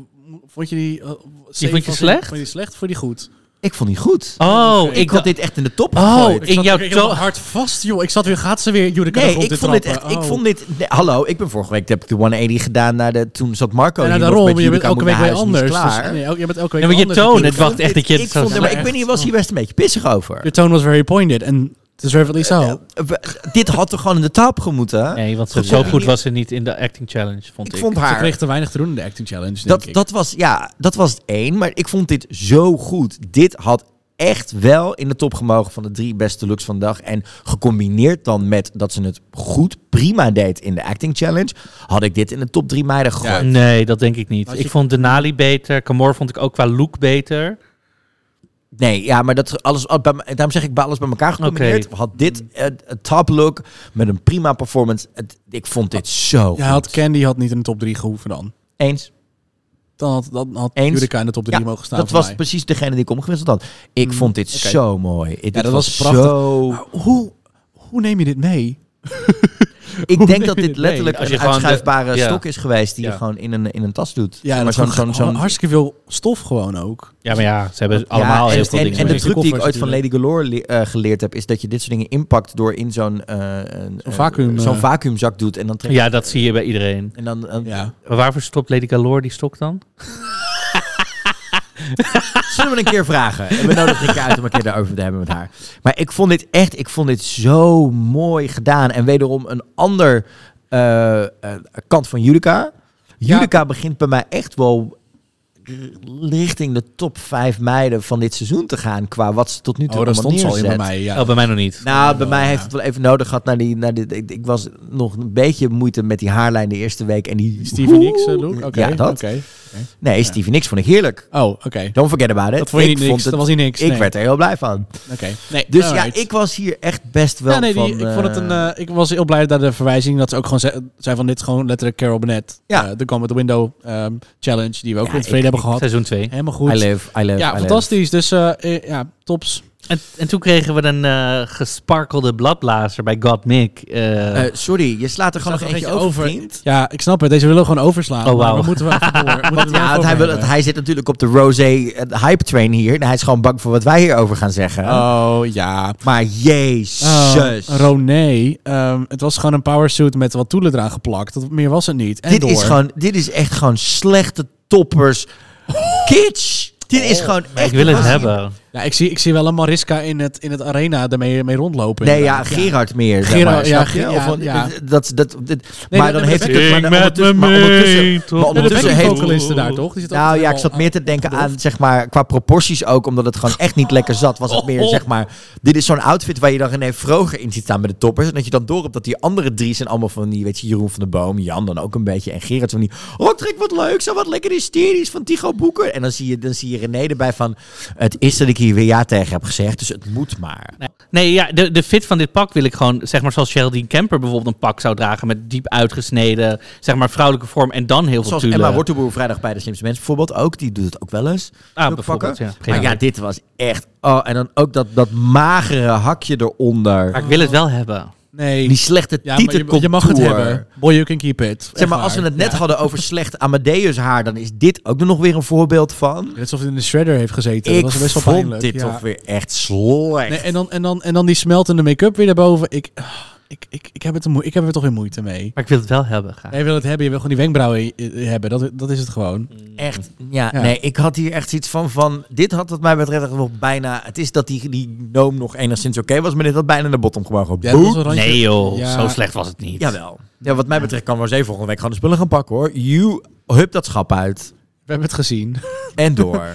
vond je die... uh, safe vond je slecht? Vond je die slecht of vond je die goed? Ik vond die goed. Oh, ik, ik had dit echt in de top Oh, gegooid. in zat jouw hard vast, joh. Ik zat weer... Gaat ze weer Judica de Nee, ik vond dit echt. Ik Oh. vond dit. nee, hallo, ik ben vorige week heb ik de 180 gedaan naar de. Toen zat Marco. Ja, nou, hier nog daarom. met Je bent elke week weer anders. Dus, klaar. nee, elke- je bent elke week Ja, maar je anders. toon, Ik het wacht echt dat je ik het zo vond, maar ik weet niet, was hier best een beetje pissig over. Your tone was very pointed. And deservedly so. Eh, we- dit had toch gewoon in de top gemoeten? Nee, want zo, Goed, zo ja. goed was ze niet in de acting challenge, vond ik. ik vond Ze haar. kreeg te weinig te doen in de acting challenge, denk Dat, ik. dat, was, ja, dat was het één. Maar ik vond dit zo goed. Dit had echt wel in de top gemogen van de drie beste looks van de dag. En gecombineerd dan met dat ze het goed, prima deed in de acting challenge, had ik dit in de top drie meiden gegooid. Nee, dat denk ik niet. Ik vond Denali beter. Camor vond ik ook qua look beter. Nee, ja, maar dat alles, al bij, daarom zeg ik bij alles bij elkaar gecombineerd. Had dit eh, een top look met een prima performance. Het, ik vond dit zo Ja, had Candy had niet in de top 3 gehoeven dan. Eens. Dan had, dan had Eens. Judica in de top 3 Ja, mogen staan dat was mij. precies degene die ik omgewisseld had. Ik Mm, vond dit zo mooi. Dit dat was was prachtig. zo... Hoe, hoe neem je dit mee? Ik [laughs] Hoe denk dat dit letterlijk een de- uitschuifbare ja. stok is geweest die Ja. je gewoon in een, in een tas doet. Ja, maar zo'n zo'n zo'n hartstikke veel stof gewoon ook. Ja, maar ja, ze hebben Ja, allemaal en, heel veel en, dingen. en de mee. truc die ik ooit van Lady Galore le- eh, geleerd heb, is dat je dit soort dingen inpakt door in zo'n eh, een, eh, vacuüm, zo'n vacuümzak doet en dan trek Ja, dat zie je bij iedereen. en dan, dan Ja. Waarvoor stopt Lady Galore die stok dan? [laughs] zullen we een keer vragen. En we nodigen een keer uit om een keer daarover te hebben met haar. Maar ik vond dit echt, ik vond dit zo mooi gedaan en wederom een ander eh, eh, kant van Judica. Judica begint bij mij echt wel richting de top 5 meiden van dit seizoen te gaan. Qua wat ze tot nu toe Oh, dat stond ze al in bij mij. Ja. Oh, bij mij nog niet. Nou, bij mij heeft het wel even nodig gehad naar die... Naar die ik, ik was nog een beetje moeite met die haarlijn de eerste week. En die... Steven Nicks eh, look? Oké. Ja, dat. oké. Nee, Stevie Nicks vond ik heerlijk. Oh, oké. Don't forget about it. Dat vond je Ik niet niks. het- Dat was niet niks. Ik nee. werd er heel blij van. Oké. Nee, Dus alright. ja, ik was hier echt best wel ja, nee, die, van... ik, vond het een, eh, eh, ik was heel blij dat de verwijzing dat ze ook gewoon ze- zei van dit is gewoon letterlijk Carol Burnett. Ja. Eh, de Come with the Window ehm, challenge die we ook Ja, in het ik- verleden hebben gehad. Seizoen 2. Helemaal goed. I live, I live, I ja, live. fantastisch. Dus eh, eh, ja, tops. En, en toen kregen we een eh, gesparkelde bladblazer bij God Mick. sorry, je slaat er gewoon nog eentje over, vriend. Ja, ik snap het. Deze willen we gewoon overslaan. Oh, we moeten. We [laughs] moeten Want ja, hij, wil, hebben. hij zit natuurlijk op de Rosé hype train hier. Hij is gewoon bang voor wat wij hierover gaan zeggen. Oh, ja. Maar jezus. Oh, Roné. ehm, het was gewoon een powersuit met wat toelen eraan geplakt. Dat, meer was het niet. En dit, door. is gewoon, dit is echt gewoon slechte toppers. Kitsch. Dit is gewoon echt... ik wil het hebben. Ja, ik zie, ik zie wel een Mariska in het, in het arena ermee mee rondlopen. Nee, ja. Gerard meer. zeg Gerard, maar, ja, snap je? Ge- Of ja, van- ja. Dat, dat, dit- Nee, maar dan heeft het... Maar met ondertussen, me maar ondertussen, maar ondertussen heeft... vocalisten daar, toch? Die Nou ja, ik zat meer te denken aan, zeg maar, qua proporties ook, omdat het gewoon echt niet lekker zat. Was het [laughs] meer, zeg maar, dit is zo'n outfit waar je dan René Vroger in ziet staan bij de toppers. En dat je dan door hebt dat die andere drie zijn allemaal van die, weet je, Jeroen van de Boom, Jan dan ook een beetje. En Gerard van die, oh, trek wat leuk, zo wat lekker hysterisch van Tigo Boeken. En dan zie je, dan zie je René erbij van, het is dat ik hier weer ja tegen heb gezegd, dus het moet maar. Nee, ja, de, de fit van dit pak wil ik gewoon, zeg maar zoals Geraldine Kemper bijvoorbeeld een pak zou dragen met diep uitgesneden, zeg maar vrouwelijke vorm en dan heel veel Zoals tulle. Emma Wortelboer vrijdag bij de slimste mensen bijvoorbeeld ook, die doet het ook wel eens. Ah, bijvoorbeeld, ja. Maar ja, dit was echt, oh, en dan ook dat, dat magere hakje eronder. Maar ik wil het wel hebben. Nee. Die slechte ja, maar je, mag het hebben. Boy, you can keep it. Zeg maar, als we het net Ja. hadden over slecht Amadeus haar, dan is dit ook nog weer een voorbeeld van. Net alsof het in de shredder heeft gezeten. Ik dat was best wel vond pijnlijk. dit ja. toch weer echt slecht. Nee, en, dan, en, dan, en dan die smeltende make-up weer daarboven. Ik, ah, ik, ik, ik, heb het er moe- ik heb er toch weer moeite mee. Maar ik wil het wel hebben graag. Jij wil het hebben, je wil gewoon die wenkbrauwen eh, hebben. Dat, dat is het gewoon. Echt, ja, Ja. nee, ik had hier echt iets van, van dit had wat mij betreft wel bijna, het is dat die, die noom nog enigszins oké was, maar dit had bijna naar bottom gemogen. Ja. Nee joh, Ja. zo slecht was het niet. Jawel. Ja, wat mij betreft kan Rosé volgende week gewoon de spullen gaan pakken hoor. You, hup dat schap uit. We hebben het gezien. En door.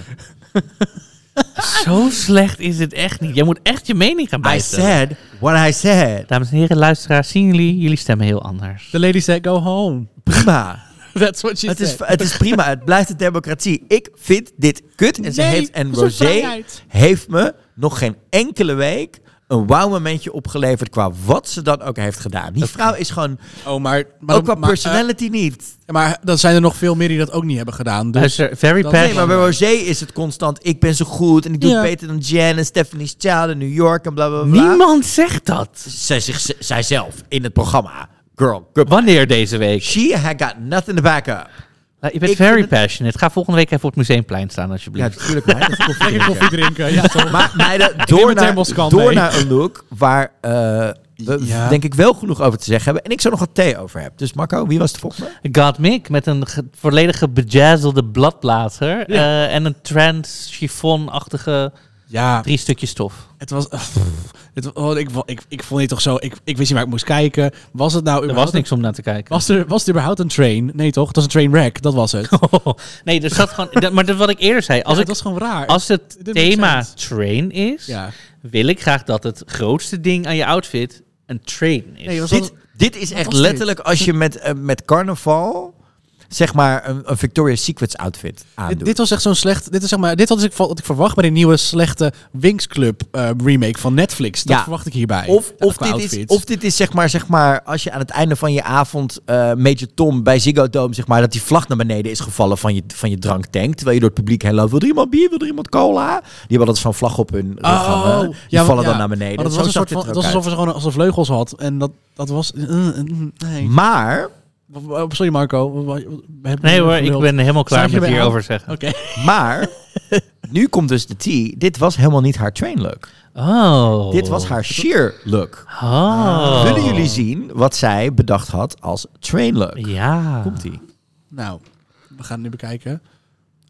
[laughs] [laughs] Zo slecht is het echt niet. Jij moet echt je mening gaan I bijstellen. said what I said. Dames en heren, luisteraars, zien jullie? Jullie stemmen heel anders. The lady said go home. Prima. [laughs] That's what she Het is, said. het is prima. Het blijft een democratie. Ik vind dit kut. En ze Nee, heeft en Rosé vrijheid. heeft me nog geen enkele week een wow momentje opgeleverd qua wat ze dan ook heeft gedaan. Die vrouw is gewoon Oh, maar... maar ook qua maar, personality niet. eh, maar dan zijn er nog veel meer die dat ook niet hebben gedaan. Dus Luister, very Nee, maar bij Rosé is het constant. Ik ben zo goed en ik doe Ja. het beter dan Jen en Stephanie's Child in New York en bla bla bla. Niemand zegt dat. Zij, zich, zij zelf in het programma. Girl, good. Wanneer deze week? She had got nothing to back up. Nou, je bent Ik very het- passionate. Ga volgende week even op het museumplein staan, Ja, alsjeblieft. natuurlijk. is koffie lekker drinken. koffie drinken. Ja? Maar meiden, [laughs] door, naar, door mee. naar een look waar eh, we Ja. denk ik wel genoeg over te zeggen hebben. En ik zo nog wat thee over heb. Dus Marco, wie was de volgende? God Mick met een ge- volledige bejazzelde bladblazer eh, en een trans chiffon-achtige Ja, drie stukjes stof. het was... het, oh, ik, ik, ik vond dit toch zo... Ik, ik wist niet waar ik moest kijken. Was het nou... Er was überhaupt niks om naar te kijken. Was, er, was er überhaupt een train? Nee, toch? Het was een train wreck. Dat was het. [laughs] nee, er zat gewoon. dat- maar dat wat ik eerder zei. Als, Ja, ik, het was gewoon raar. als het thema train is, ja. wil ik graag dat het grootste ding aan je outfit een train is. Nee, Dit, dit is echt dit? letterlijk als je met, eh, met carnaval zeg maar een, een Victoria's Secrets outfit aandoet. Dit, dit was echt zo'n slecht. Dit is zeg maar. Dit had ik, wat ik verwacht bij de nieuwe slechte Wings Club eh, remake van Netflix. Dat Ja. verwacht ik hierbij. Of, of, dit is, of dit is zeg maar, zeg maar, als je aan het einde van je avond eh Major Tom bij Ziggo Dome, zeg maar, dat die vlag naar beneden is gevallen van je, van je dranktank. Terwijl je door het publiek heen loopt. Wil er iemand bier? Wil er iemand cola? Die hebben altijd zo'n vlag op hun rug hangen. Die ja, vallen ja. dan naar beneden. Maar dat was een soort van. Het was alsof ze gewoon als een vleugels had. En dat, dat was. eh, eh, nee. Maar, Oh, Sorry Marco. Nee hoor, ik ben helemaal klaar met hierover zeggen. Oké. [laughs] maar, nu komt dus de tea. Dit was helemaal niet haar train look. Oh. Dit was haar sheer look. Oh. Willen jullie zien wat zij bedacht had als train look? Ja. Komt-ie. Nou, we gaan het nu bekijken.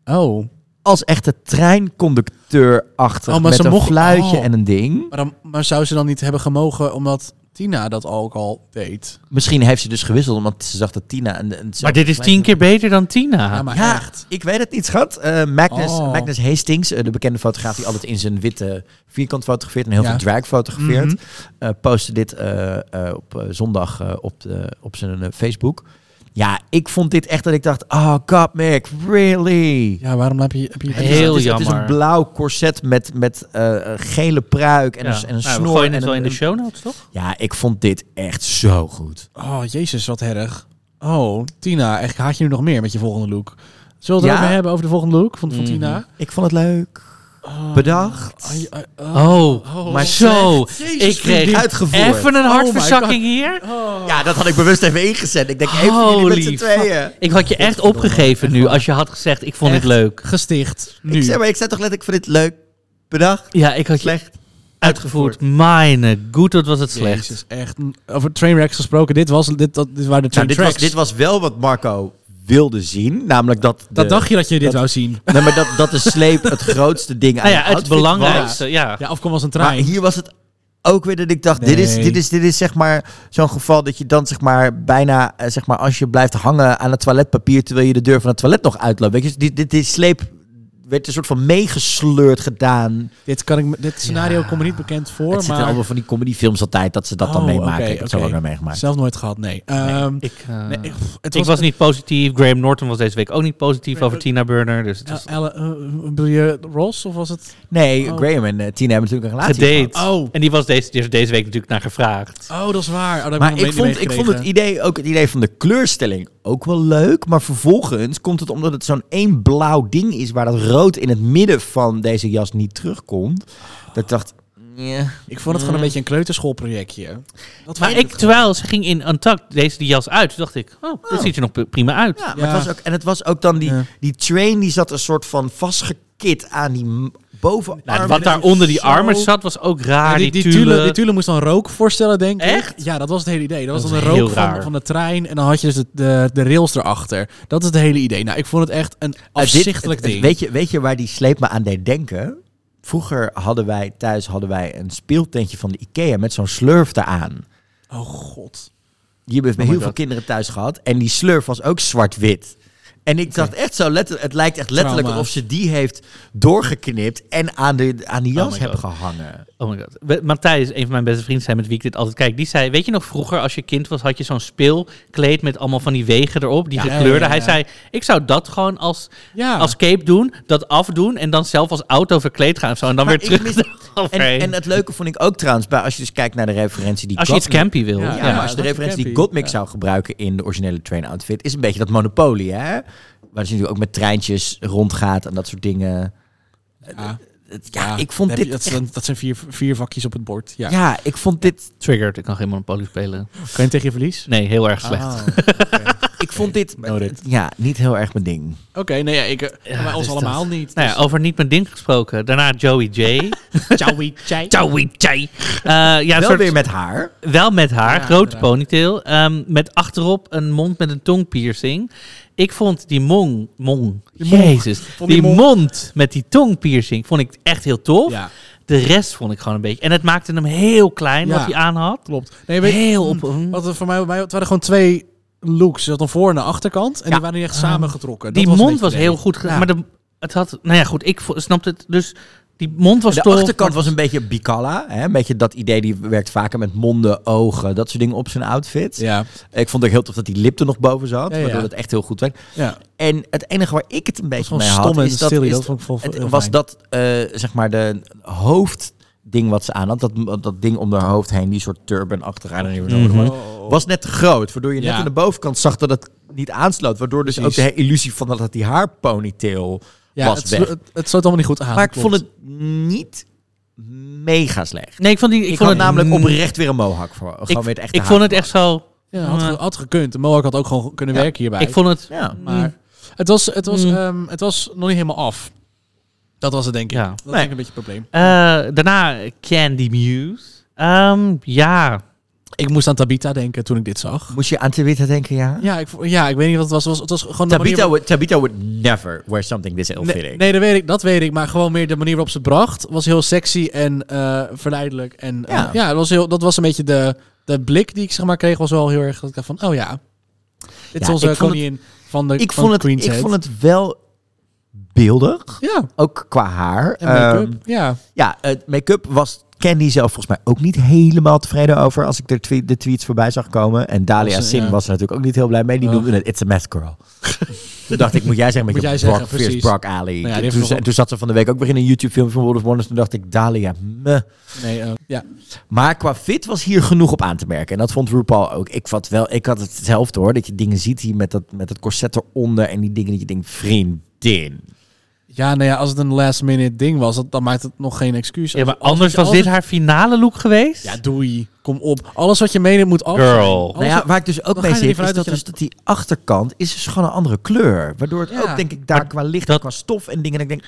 Oh. Als echte treinconducteur achter Oh, maar met ze een mocht- fluitje oh. en een ding. Maar, dan, maar zou ze dan niet hebben gemogen omdat Tina dat ook al deed. Misschien heeft ze dus gewisseld, omdat ze zag dat Tina... Een, een Maar dit is tien keer beter dan Tina. Ja, maar Ja, echt. ik weet het niet, schat. Eh, Magnus, Oh. Magnus Hastings, eh, de bekende fotograaf die altijd in zijn witte vierkant fotografeert en heel Ja. veel drag fotografeert, eh, postte dit eh, eh, op eh, zondag eh, op, de, op zijn Facebook. Ja, ik vond dit echt dat ik dacht, oh god, Mick, really? Ja, waarom heb je... Heb je Heel het, is, het is een jammer. blauw corset met, met eh, gele pruik en Ja. een, en een Nou, we snor. en het wel in de show notes, toch? Ja, ik vond dit echt zo goed. Oh, jezus, wat erg. Oh, Tina, echt haat je nu nog meer met je volgende look? Zullen we het Ja. over hebben over de volgende look van, van Mhm. Tina? Ik vond het leuk. Bedacht. Ai, ai, oh. Oh, Oh, maar zo. Jezus, ik kreeg. Uitgevoerd. even een Oh hartverzakking hier. Ja, dat had ik bewust even ingezet. Ik denk even jullie met z'n tweeën. Ik had je echt opgegeven nu als je had gezegd, ik vond Echt het leuk. Gesticht. Nu. Ik zeg maar, ik zei toch letterlijk van dit leuk bedacht, Ja, ik had je slecht. uitgevoerd. Mijn goed, wat was het slecht. Jezus, echt. Over trainwrecks gesproken. Dit, was, dit, dat, dit waren de Nou, train dit, was, tracks. dit was wel wat Marco wilde zien. Namelijk dat, de, dat dacht je dat je dit dat- wou zien. [laughs] Nee, maar dat, dat de sleep het grootste ding aan Nou ja, het belangrijkste, ja. Ja, afkom als een was. Maar trein. hier was het ook weer dat ik dacht, dit, is, dit, is, dit is zeg maar zo'n geval dat je dan zeg maar bijna, eh, zeg maar als je blijft hangen aan het toiletpapier terwijl je de deur van het toilet nog uitloopt. Weet je, dit, dit, dit sleep werd een soort van meegesleurd gedaan. dit, kan ik, dit scenario komt me niet bekend voor, het zit in maar... allemaal van die comedyfilms altijd, dat ze dat dan Oh, meemaken. ik heb het zo ook meegemaakt. Zelf nooit gehad, nee. Ehm, Ik, eh, nee, ik- het ik was niet positief. Graham Norton was deze week ook niet positief over Tina Burner. Dus het was Elle- eh, bedoel je Ross of was het? Nee, Oh. Graham en eh, Tina hebben natuurlijk een relatie gedate. gehad. Oh. En die was deze, die is deze week natuurlijk naar gevraagd. Oh, dat is waar. Oh, Maar ik vond, ik vond het idee, ook het idee van de kleurstelling ook wel leuk. Maar vervolgens komt het omdat het zo'n één blauw ding is... waar dat rood in het midden van deze jas niet terugkomt. Dat ik dacht... ja. Ik vond het gewoon een beetje een kleuterschoolprojectje. Dat Maar ik, terwijl ze ging in Untucked deze die jas uit, toen dacht ik, oh, dat ziet er nog prima uit. Ja, maar Ja. Het was ook, en het was ook dan die, Ja. die train, die zat een soort van vastgekit aan die m- bovenarm. Nou, wat daar onder die armen zat, was ook raar. Ja, die, die, die die, tulle. tule, die tule moest dan rook voorstellen, denk ik. Echt? Ja, dat was het hele idee. Dat was dan heel rook van, van de trein en dan had je dus de, de, de rails erachter. Dat is het hele idee. Nou, ik vond het echt een Uh, dit- afzichtelijk het- het- ding. Weet je, weet je waar die sleep me aan deed denken? Vroeger hadden wij thuis hadden wij een speeltentje van de Ikea met zo'n slurf eraan. oh god. Die hebben we bij my heel veel kinderen thuis gehad. En die slurf was ook zwart-wit. En ik dacht echt zo, letterlijk, het lijkt echt letterlijk alsof ze die heeft doorgeknipt en aan de, aan de jas my hebben God. gehangen. Oh my god. Matthijs, een van mijn beste vrienden, zei met wie ik dit altijd kijk. Die zei, weet je nog vroeger als je kind was, had je zo'n speelkleed met allemaal van die wegen erop, die Ja, gekleurde. ja, ja, Hij zei, ik zou dat gewoon als, Ja. als cape doen, dat afdoen en dan zelf als auto verkleed gaan of zo. En dan Maar weer ik terug mis- [laughs] En, en het leuke vond ik ook trouwens, bij, als je dus kijkt naar de referentie die als je iets campy wil. Ja, Ja, Ja, maar als je de referentie die. Gottmik zou gebruiken in de originele train outfit, is een beetje dat Monopoly, hè? Waar ze natuurlijk ook met treintjes rondgaat en dat soort dingen. Ja. Ja, ik vond dit... je- dat, zijn, dat zijn vier, vier vakjes op het bord. Ja. ja. ik vond dit... Triggered, ik kan geen Monopoly spelen. Kan je tegen je verlies? Nee, heel erg slecht. Ah, [laughs] Ik vond dit... Ja, niet heel erg mijn ding. Oké, nee, ja, ik, eh, Ja, ons dus allemaal dat- niet. Nou ja, over niet mijn ding gesproken. Daarna Joey J. [laughs] Ciao, ciao. Joey J. Eh, ja, Wel soort- weer met haar. Wel met haar, Ja, grote ponytail. ehm, met achterop een mond met een tongpiercing. Ik vond die mong, mong, Die jezus, die, die mond met die tongpiercing vond ik echt heel tof. Ja, De rest vond ik gewoon een beetje. En het maakte hem heel klein Ja. wat hij aan had. klopt. Nee, weet, Heel op. Wat er voor mij, mij, het waren gewoon twee looks. Je had een voor- en een achterkant. En Ja. die waren niet echt samengetrokken. die Dat een mond was heel goed gedaan. Maar de, het had, nou ja, goed, ik snapte het. Dus die mond was De tof. achterkant maar- was een beetje Bicalla. Hè? Een beetje dat idee, die werkt vaker met monden, ogen, dat soort dingen op zijn outfit. Ja, Ik vond ook heel tof dat die lip er nog boven zat, Ja, ja. waardoor het echt heel goed werkt. ja. En het enige waar ik het een beetje mee had, is dat, is dat vond ik vol- het was dat, eh, zeg maar, de hoofdding wat ze aan had, dat, dat ding om haar hoofd heen, die soort even know what it was, net te groot. Waardoor je net aan de bovenkant zag dat het niet aansloot. Waardoor dus Precies. ook de illusie van dat het die haarponytail ja, was het, weg. het, het sloot allemaal niet goed aan. maar ik klopt. vond het niet mega slecht. Nee, ik vond, die, ik Ik, vond het namelijk oprecht weer een mohawk voor. Gewoon Ik, weer het echte ik vond het echt zo. Ja, had, ge- had gekund. De Mohawk had ook gewoon kunnen Ja. werken hierbij. Ik vond het. Ja. maar het was, het, was, Mm. ehm, het was nog niet helemaal af. Dat was het denk ik. Ja. Dat is Nee. denk ik een beetje het probleem. Eh, daarna Candy Muse. Ehm, ja, Ik moest aan Tabita denken toen ik dit zag. Moest je aan Tabitha denken, ja? Ja, ik, ja, ik weet niet wat het was. Het was, het was gewoon manier waarop- would, Tabitha would never wear something this Nee, ill-fitting. nee, dat weet, ik, dat weet ik. Maar gewoon meer de manier waarop ze het bracht was heel sexy en eh, verleidelijk. En eh, Ja. ja, dat, was heel, dat was een beetje de, de blik die ik zeg maar kreeg was wel heel erg dat ik dacht van, oh ja, dit is Ja, onze ik vond het- koningin van de Ik van vond, het, ik vond het wel beeldig. Ja, Ook qua haar. en make-up. Ehm, ja. ja, het make-up was Candy zelf volgens mij ook niet helemaal tevreden over. Als ik de, twe- de tweets voorbij zag komen. En Dalia Was, Singh ja. was er natuurlijk ook niet heel blij mee. Die Oh. noemde het It's a Mess Girl. toen dacht ik, moet jij zeggen met Moet je Brock, zeggen, Fierce precies. Brock Ali. die heeft toen, toen zat ze van de week ook weer in een YouTube film van World of Wonders. Toen dacht ik, Dalia, meh. Nee, eh, ja. Maar qua fit was hier genoeg op aan te merken. En dat vond RuPaul ook. Ik, vond wel, ik had hetzelfde hoor. Dat je dingen ziet hier met dat, met het corset eronder. En die dingen dat je denkt, vriendin. Ja, nou ja, als het een last minute ding was, dat, dan maakt het nog geen excuus. Ja, maar Als- anders was als dit het- haar finale look geweest? Ja, doei. Kom op. Alles wat je meeneemt moet af. Girl. Nou ja, waar ik dus ook mee zit, is dat, dat dus dat die achterkant is dus gewoon een andere kleur. Waardoor het Ja. ook, denk ik, daar Maar qua licht dat- en qua stof en dingen... Ik denk,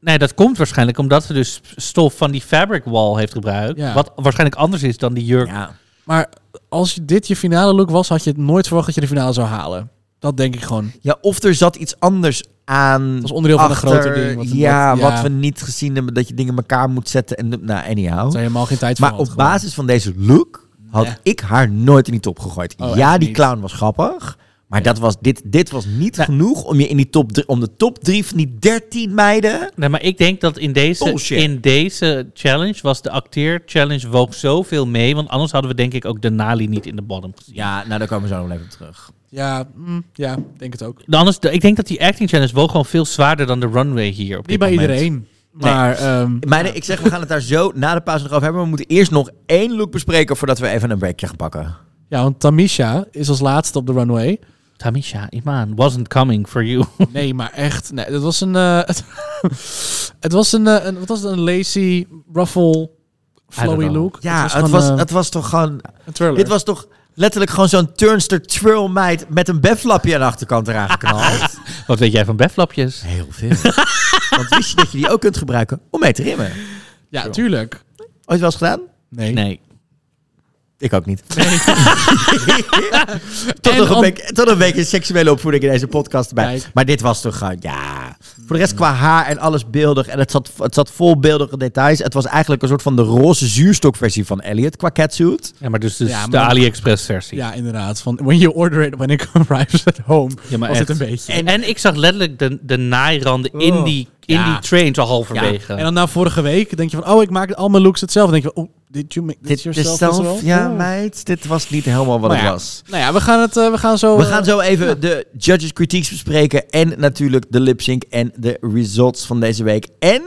Nee, dat komt waarschijnlijk omdat ze dus stof van die fabric wall heeft gebruikt. Ja. Wat waarschijnlijk anders is dan die jurk. ja, Maar als dit je finale look was, had je het nooit verwacht dat je de finale zou halen. Dat denk ik gewoon. ja, of er zat iets anders aan. Dat was onderdeel van een groter ding. Wat, ja, wat, wat we niet gezien hebben. Dat je dingen in elkaar moet zetten. En, nou, anyhow. Dat er helemaal geen tijd Maar voor op had gewoon. basis van deze look had Nee. ik haar nooit in die top gegooid. Oh, ja, die niet? clown was grappig. Maar dat was, dit, dit was niet genoeg om je in die top drie, om de top drie van die 13 meiden. Nee, maar ik denk dat in deze, Bullshit. in deze challenge was de acteer challenge woog zoveel mee. Want anders hadden we denk ik ook de Nali niet in de bottom gezien. Ja, nou daar komen we zo nog even op terug. Ja, mm, ja, denk het ook. De Anders, de- ik denk dat die acting challenge woog gewoon veel zwaarder dan de runway hier. Op Niet bij moment. iedereen. Maar ehm, Meiden, ik zeg, we gaan het daar zo na de pauze nog over hebben. We moeten eerst nog één look bespreken voordat we even een breakje gaan pakken. ja, want Tamisha is als laatste op de runway. Tamisha, Iman, wasn't coming for you. [laughs] Nee, maar echt. Nee, dat was een. eh, [laughs] het, was een, eh, een. Wat was het? Een lacy, ruffle, flowy look. Ja, het was, eh, het was toch gewoon... een. Dit was toch letterlijk gewoon zo'n turnster twirl meid met een befflapje aan de achterkant eraan geknald. [laughs] Wat weet jij van befflapjes? Heel veel. Want wist je dat je die ook kunt gebruiken om mee te rimmen? Ja, tuurlijk. Ooit wel eens gedaan? Nee. Nee. Ik ook niet. [laughs] tot, En nog een beetje, tot een beetje seksuele opvoeding in deze podcast erbij. Kijk. Maar dit was toch gewoon, ja... Voor de rest qua haar en alles beeldig. En het zat, het zat vol beeldige details. Het was eigenlijk een soort van de roze zuurstokversie van Elliot qua catsuit. Ja, maar dus, dus Ja, maar de AliExpress versie. Ja, inderdaad. Van when you order it, when it [laughs] arrives at home. Ja, maar was het echt. een beetje. En, en ik zag letterlijk de, de naairanden in Oh. die, in Ja. die train zo halverwege. En dan na vorige week denk je van, oh, ik maak al mijn looks hetzelfde. Dan denk je van, oh, did you make this Dit yourself zelf, ja Oh. meid, dit was niet helemaal wat Maar het ja. was. Nou ja, we gaan, het, eh, we gaan zo... We eh, gaan zo even de judges critiques bespreken. En natuurlijk de lip sync en de results van deze week. En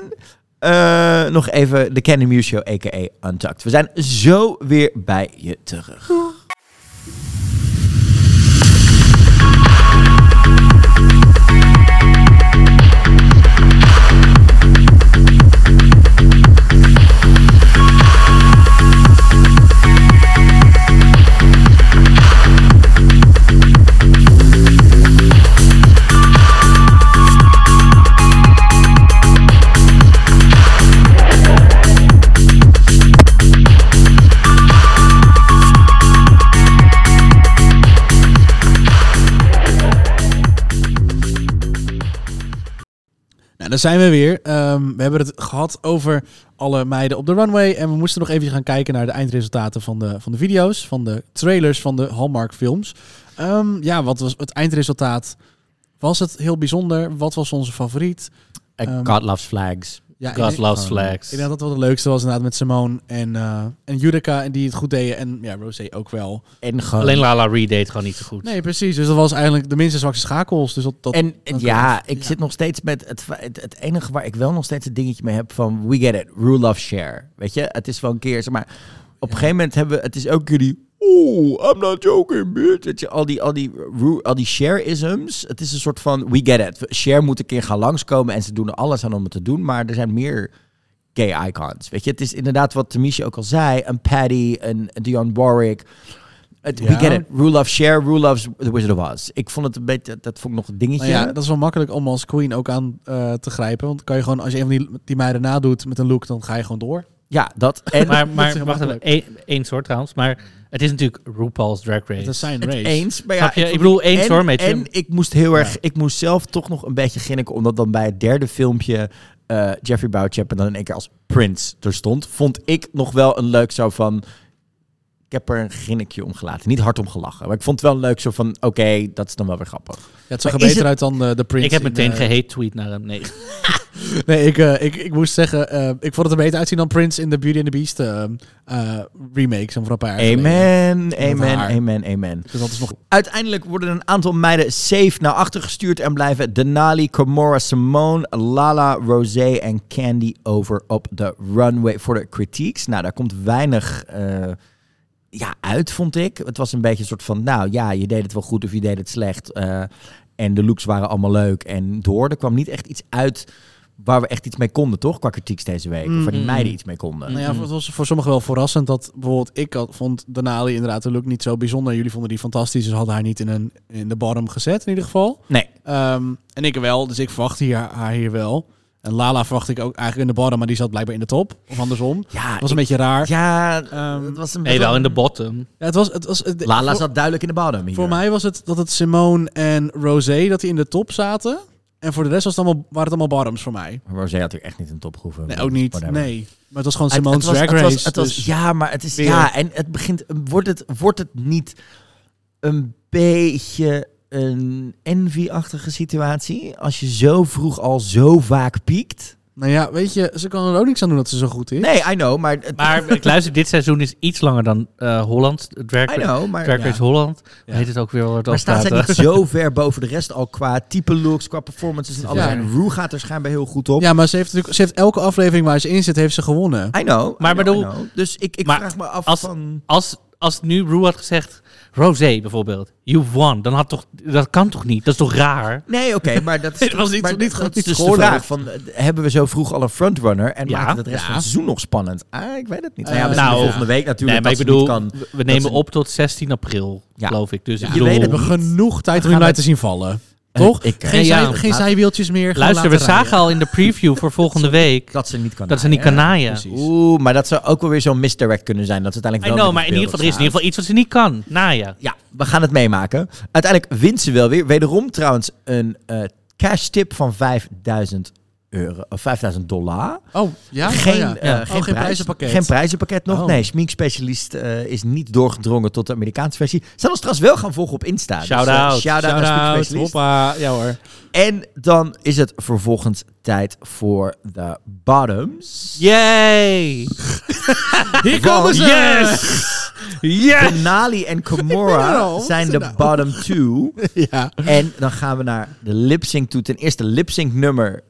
eh, nog even de Candy Muse Show, a.k.a. Untucked. We zijn zo weer bij je terug. Nou, daar zijn we weer. Ehm, we hebben het gehad over alle meiden op de runway. En we moesten nog even gaan kijken naar de eindresultaten van de, van de video's. Van de trailers van de Hallmark films. Ehm, ja, wat was het eindresultaat? Was het heel bijzonder? Wat was onze favoriet? Ehm, God loves flags. Ja, God ik, loves flags. ik denk dat dat wel het leukste was inderdaad met Simone en, eh en Judica. En die het goed deden. En ja, Rosé ook wel. En gewoon... Alleen Lala Reed deed gewoon niet zo goed. Nee, precies. Dus dat was eigenlijk de minste zwakste schakels. Dus dat, dat, En dat- ja, ik ja. zit nog steeds met het, het, het enige waar ik wel nog steeds een dingetje mee heb van we get it, rule of share. Weet je, het is wel een keer, zeg maar, op een gegeven moment hebben we, het is ook jullie, oh, I'm not joking, bitch. Weet je, al die, al die, al die share-isms, het is een soort van, we get it. Share moet een keer gaan langskomen en ze doen er alles aan om het te doen, maar er zijn meer gay icons. Weet je, het is inderdaad wat Tamisha ook al zei, een Paddy, een Dionne Warwick. Het, We get it. Rule of share, rule of The Wizard of Oz. Ik vond het een beetje, dat vond ik nog een dingetje. Nou ja, dat is wel makkelijk om als queen ook aan eh, te grijpen. Want kan je gewoon, als je een van die, die meiden nadoet met een look, dan ga je gewoon door. Ja, dat. [laughs] En Maar, maar wacht even, één, één soort trouwens. Maar het is natuurlijk RuPaul's Drag Race. Is zijn race. eens. Maar ja, Snap je? vond- Ik bedoel, eens en, hoor, met je. En ik moest heel erg, ik moest zelf toch nog een beetje ginniken, omdat dan bij het derde filmpje eh, Jeffrey Bouchap en dan in één keer als Prince er stond, vond ik nog wel een leuk zo van ik heb er een grinnikje om gelaten. Niet hard om gelachen. Maar ik vond het wel leuk zo van, oké, dat is dan wel weer grappig. Ja, het zag er beter het- uit dan de, de Prince. Ik heb meteen eh, gehate tweet naar hem. Nee. [laughs] Nee, ik, eh, ik, ik moest zeggen, eh, ik vond het er beter uitzien dan Prince in de Beauty and the Beast eh, remake. Zo'n voor een paar jaar. Amen, amen, amen, amen. Dus dat is nog... Uiteindelijk worden een aantal meiden safe naar achter gestuurd en blijven Denali, Komora, Simone, Lala, Rosé en Candy over op de runway voor de critiques. Nou, daar komt weinig eh, ja, uit, vond ik. Het was een beetje een soort van, nou ja, je deed het wel goed of je deed het slecht. eh, en de looks waren allemaal leuk en door. Er kwam niet echt iets uit waar we echt iets mee konden, toch? Qua critiques deze week. Of waar die Mm. meiden iets mee konden. Nou ja, het was voor sommigen wel verrassend dat bijvoorbeeld ik had, vond Denali inderdaad de look niet zo bijzonder. Jullie vonden die fantastisch, dus hadden haar niet in, een, in de bottom gezet in ieder geval. Nee. Ehm, en ik wel, dus ik verwacht hier, haar hier wel. En Lala verwacht ik ook eigenlijk in de bottom, maar die zat blijkbaar in de top. Of andersom. Ja, Dat was een ik- beetje raar. Ja, Ehm, het was een Nee, wel in de bottom. Ja, het was, het was, het, Lala voor, zat duidelijk in de bottom hier. voor mij was het dat het Simone en Rosé dat die in de top zaten. En voor de rest was het allemaal, waren het allemaal bottoms voor mij. Rosé had er echt niet een topgroeven. Nee, ook niet. Whatever. Nee. Maar het was gewoon Het- Simone's het was- Drag het was- Race. het was- dus- Ja, maar het is... Weer. Ja, en het begint... Wordt het, wordt het niet een beetje een envy-achtige situatie? Als je zo vroeg al zo vaak piekt? Nou ja, weet je, ze kan er ook niks aan doen dat ze zo goed is. Nee, I know, maar... Het, Maar ik [laughs] luister, dit seizoen is iets langer dan eh Holland. Drag, I know, maar... Drag ja. Race Holland. Ja. Heet het ook weer wat Maar staat zij niet zo [laughs] ver boven de rest al qua type looks, qua performances en alles? Ja. En Rue gaat er schijnbaar heel goed op. Ja, maar ze heeft, natuurlijk, ze heeft elke aflevering waar ze in zit, heeft ze gewonnen. I know. Maar I know, bedoel- I know. Dus ik, ik Maar vraag me af als- van... Als, als nu Rue had gezegd, Rosé bijvoorbeeld, you won. Dan had toch, dat kan toch niet? Dat is toch raar? Nee, oké, [laughs] maar dat is, Het was niet- maar niet- dat is dus de vraag van, eh, hebben we zo vroeg al een frontrunner en Ja. maakt het de rest Ja. van het seizoen nog spannend? Ah, ik weet het niet. Eh, nou ja, misschien nou, volgende week natuurlijk nee, maar ik bedoel, kan. we- nemen ze- op tot 16 april, Ja. geloof ik. Dus Ja. ik Je bedoel, weet het niet. genoeg tijd om hem gaan uit te zien vallen. Toch? ik- geen, Ja, zij, geen laat- zijwieltjes meer. luister, we rijden. zagen al in de preview voor volgende week Dat ze niet kan dat ze niet kan naaien. Oeh, maar dat zou ook wel weer zo'n misdirect kunnen zijn. Dat ze I uiteindelijk wel know, met maar in ieder geval, er is in ieder geval iets wat ze niet kan. Naaien. Ja, we gaan het meemaken. Uiteindelijk wint ze wel weer. Wederom trouwens een eh cash tip van 5000 euro, of 5000 dollar. Oh, ja? Geen, Oh, ja. eh, Oh, geen, geen prijs- prijzenpakket. Geen prijzenpakket nog. Oh. Nee, Schminkspecialist eh is niet doorgedrongen tot de Amerikaanse versie. Zijn ons trouwens wel gaan volgen op Insta. Dus, eh, out. shout-out naar Shout-out, hoppa. Ja hoor. En dan is het vervolgens tijd voor de bottoms. Yay! [laughs] Hier komen ze! Yes! Yes! Denali en. Wat zijn de nou? bottom two. [laughs] ja. En dan gaan we naar de lip sync toe. Ten eerste, lip sync nummer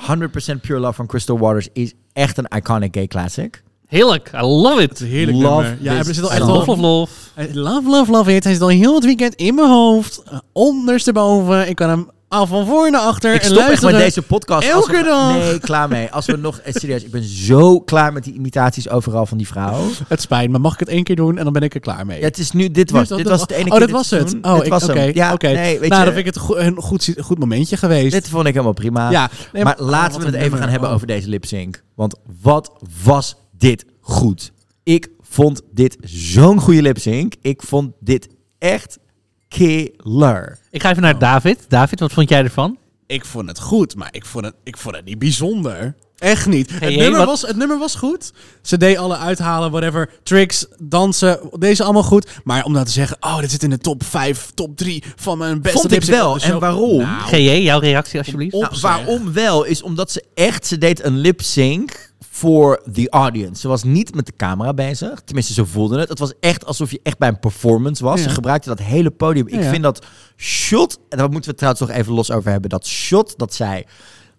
100% Pure Love van Crystal Waters is echt een iconic gay classic. Heerlijk, I love it. Heerlijk Love nummer. Ja, er zit al echt Love, love, love. Love, love, love it. Hij zit al heel het weekend in mijn hoofd. Uh, ondersteboven. Ik kan hem al van voor naar achter. Ik en stop echt met deze podcast. elke Als we- dag. Nee, klaar mee. Als we nog... eh, serieus, ik ben zo klaar met die imitaties overal van die vrouw. Het spijt me. Mag ik het één keer doen en dan ben ik er klaar mee? Ja, het is nu... Dit was, Nu- dit was het ene Oh, keer dit was het. Oh, dit ik- was oké. hem. Ja, oké. nee, weet nou, je, dan vind ik het go- een goed, goed momentje geweest. Dit vond ik helemaal prima. ja, nee, maar oh, laten wat we het even gaan hebben Oh. over deze lip sync. Want wat was dit goed? Ik vond dit zo'n goede lip sync. Ik vond dit echt killer. Ik ga even naar David. David, wat vond jij ervan? Ik vond het goed, maar ik vond het, ik vond het niet bijzonder. Echt niet. Hey, het, hey, nummer wat- was, het nummer was goed. Ze deed alle uithalen, whatever. Tricks, dansen, deze allemaal goed. Maar om nou te zeggen, oh, dit zit in de top 5, top 3 van mijn beste Vond ik wel. En waarom? Nou, GJ, jouw reactie alsjeblieft. op- Nou, waarom wel? Is omdat ze echt, ze deed een lip sync voor the audience. Ze was niet met de camera bezig. Tenminste, ze voelde het. Het was echt alsof je echt bij een performance was. Ja. Ze gebruikte dat hele podium. Ik Ja, vind dat shot, en daar moeten we het trouwens nog even los over hebben. Dat shot dat zij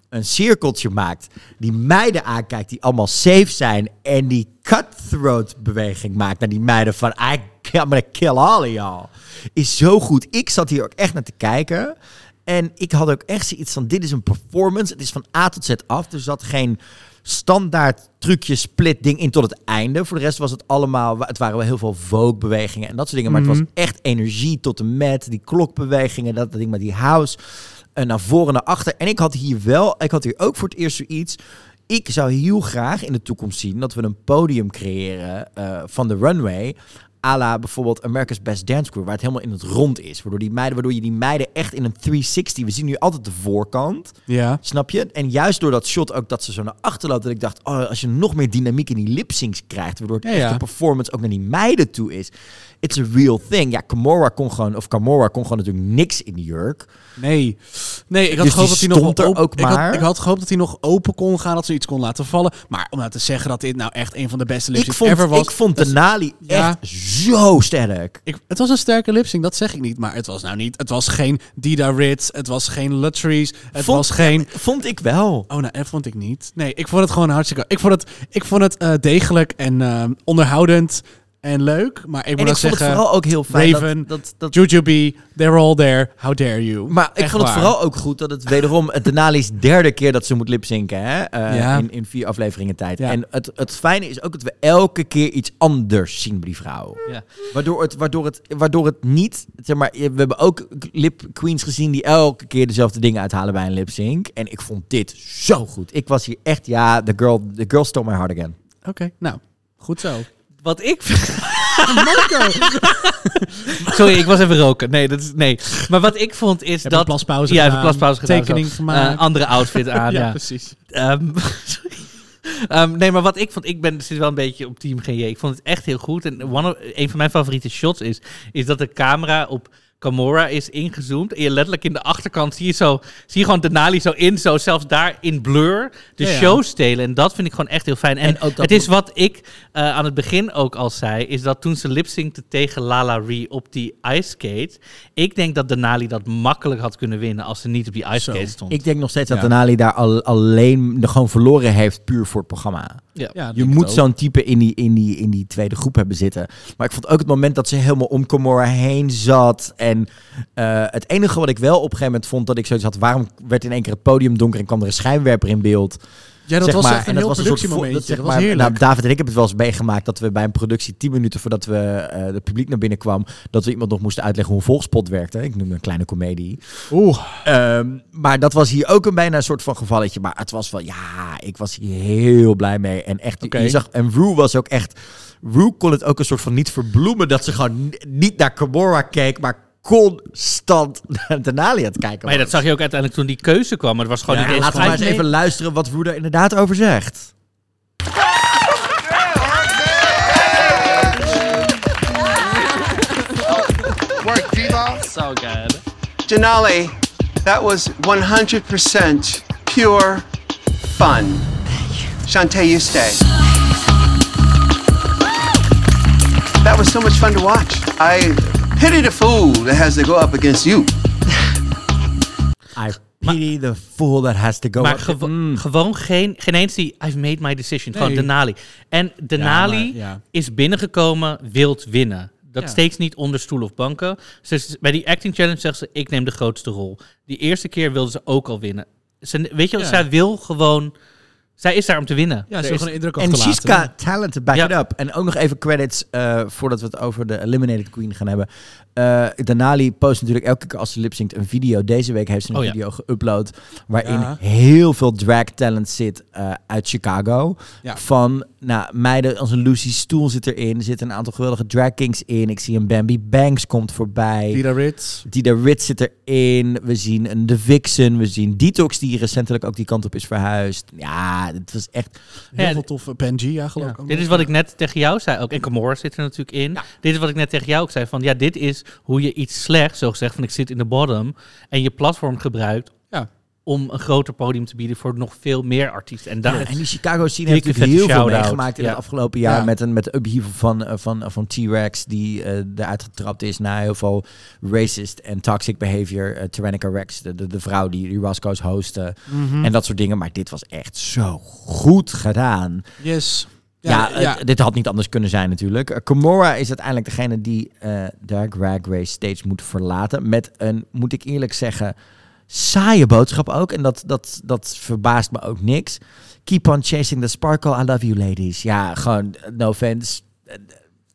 een cirkeltje maakt, die meiden aankijkt die allemaal safe zijn en die cutthroat beweging maakt naar die meiden van I, I'm gonna kill all of y'all. Is zo goed. Ik zat hier ook echt naar te kijken. En ik had ook echt zoiets van, dit is een performance. Het is van A tot Z af. Dus er zat geen standaard trucje split ding in tot het einde. Voor de rest was het allemaal, het waren wel heel veel Vogue-bewegingen en dat soort dingen. Maar het was echt energie tot en met, die klokbewegingen, dat, dat ding met die house. En naar voren, naar achter. En ik had hier wel, ik had hier ook voor het eerst zoiets. Ik zou heel graag in de toekomst zien dat we een podium creëren eh, van de runway à la bijvoorbeeld America's Best Dance Crew, waar het helemaal in het rond is. Waardoor, die meiden, waardoor je die meiden echt in een 360... We zien nu altijd de voorkant, Ja. snap je? En juist door dat shot ook dat ze zo naar achter loopt... dat ik dacht, oh, als je nog meer dynamiek in die lip-syncs krijgt... waardoor het Ja, echt ja. de performance ook naar die meiden toe is... It's a real thing. Ja, Kimura kon gewoon, of Kimura kon gewoon natuurlijk niks in die jurk. Nee. Nee, ik had Dus gehoopt dat hij nog open, ook ik had, maar. ik had gehoopt dat hij nog open kon gaan, dat ze iets kon laten vallen. Maar om nou te zeggen dat dit nou echt een van de beste lipsyncs ever was. ik vond de Nali Ja. echt zo sterk. Ik, het was een sterke lipsync, dat zeg ik niet. Maar het was nou niet. Het was geen Dida Ritz. Het was geen Luxuries. Het Vond- was geen. Vond ik wel. Oh, nou, dat vond ik niet. Nee, ik vond het gewoon hartstikke. Ik vond het, ik vond het eh, degelijk en eh, onderhoudend en leuk. Maar ik En moet ik dan vond het zeggen. vooral ook heel fijn Raven, dat... dat, dat Jujubee, they're all there. How dare you? maar ik vond het waar. vooral ook goed dat het wederom het Denali's derde keer dat ze moet lipzinken, hè? eh, Ja. in, in vier afleveringen tijd. Ja. En het, het fijne is ook dat we elke keer iets anders zien bij die vrouw. Ja. Waardoor het, waardoor, het, waardoor het niet, zeg maar, we hebben ook lip queens gezien die elke keer dezelfde dingen uithalen bij een lip sync. En ik vond dit zo goed. Ik was hier echt, ja, the girl, the girl stole my heart again. Oké, nou, goed zo. Wat ik. [laughs] Sorry, ik was even roken. Nee, dat is, nee. Maar wat ik vond is Heb dat. een plaspauze ja, gedaan, even plaspauze gedaan. tekening zo. gemaakt. Eh, andere outfit [laughs] aan. ja, precies. Ehm, [laughs] sorry. Ehm, nee, maar wat ik vond, ik ben zit wel een beetje op Team GJ. Ik vond het echt heel goed. En one of- een van mijn favoriete shots is, is dat de camera op Gamora is ingezoomd. En je letterlijk in de achterkant zie je zo, zie je gewoon Denali zo in, zo zelfs daar in blur de Ja, ja. show stelen. En dat vind ik gewoon echt heel fijn. En, En ook dat het is wat ik eh, aan het begin ook al zei, is dat toen ze lipsyncte tegen Lala Ree op die ice skate, ik denk dat Denali dat makkelijk had kunnen winnen als ze niet op die ice Zo. skate stond. Ik denk nog steeds dat Ja. Denali daar al, alleen gewoon verloren heeft puur voor het programma. ja. Ja, Je moet zo'n type in die, in, die, in die tweede groep hebben zitten. Maar ik vond ook het moment dat ze helemaal om Komora heen zat. En eh, het enige wat ik wel op een gegeven moment vond dat ik zoiets had... waarom werd in één keer het podium donker en kwam er een schijnwerper in beeld? Ja, dat zeg was maar, echt een en heel productiemomentje. dat, zeg Dat was maar, heerlijk. Nou, David en ik hebben het wel eens meegemaakt dat we bij een productie tien minuten voordat we eh het publiek naar binnen kwam, dat we iemand nog moesten uitleggen hoe een volgspot werkte. Ik noem een kleine komedie. Oeh, Ehm, maar dat was hier ook een bijna een soort van gevalletje. Maar het was wel, ja, ik was hier heel blij mee. En echt, Oké. je zag, en Rue was ook echt, Rue kon het ook een soort van niet verbloemen dat ze gewoon ni- niet naar Kimura keek, maar constant [laughs] naar Denali aan het kijken Maar ja, dat zag je ook uiteindelijk toen die keuze kwam. Maar het was gewoon Ja, niet eens laten we maar eens even luisteren wat er inderdaad over zegt. Work, Diva. So good. Denali, that was 100% pure fun. Shantae, you stay. That was so much fun to watch. I pity the fool that has to go up against you. I pity the fool that has to go Maar up- gewo- Mm. gewoon geen, geen eens die I've made my decision. Gewoon Nee. Denali. En Denali maar, ja. is binnengekomen, wilt winnen. Dat Ja. steekt niet onder stoel of banken. Bij die acting challenge zegt ze, ik neem de grootste rol. Die eerste keer wilde ze ook al winnen. Ze, weet je, zij wil gewoon... Zij is daar om te winnen. ja, ze is- gewoon indruk En got talent to back Ja. it up. En ook nog even credits eh, voordat we het over de Eliminated Queen gaan hebben. Eh Denali post natuurlijk elke keer als ze lipzinkt een video. Deze week heeft ze een Oh ja. video geüpload waarin Ja. heel veel drag talent zit eh, uit Chicago. Ja. Van nou, meiden als een Lucy Stoel zit erin. Er zitten een aantal geweldige drag kings in. Ik zie een Bambi Banks komt voorbij. Dida Ritz. Dida Ritz zit erin. We zien een The Vixen. We zien Detox die recentelijk ook die kant op is verhuisd. Ja, het was echt... Heel Ja, veel toffe Pangea, geloof ik. Dit is wat ik net tegen jou zei ook. En Camorra zit er natuurlijk in. Dit is wat ik net tegen jou ook zei. Van ja, dit is hoe je iets slechts, zo gezegd, van ik zit in de bottom. En je platform gebruikt. Om een groter podium te bieden voor nog veel meer artiesten. En daar Ja, en die Chicago scene heeft natuurlijk heel veel meegemaakt in Ja. het afgelopen jaar. Ja. Met een met de upheaval van, eh, van, van T-Rex die eh eruit getrapt is na heel veel racist en toxic behavior. Eh, Tyrannica Rex, de, de, de vrouw die, die Roscoe's hostte. Mhm. En dat soort dingen. Maar dit was echt zo goed gedaan. Yes. Ja, Ja, ja. het- dit had niet anders kunnen zijn natuurlijk. Uh, is uiteindelijk degene die eh de Drag Race stage moet verlaten. Met een, moet ik eerlijk zeggen, saaie boodschap ook. En dat, dat, dat verbaast me ook niks. Keep on chasing the sparkle. I love you ladies. Ja, gewoon, no offense.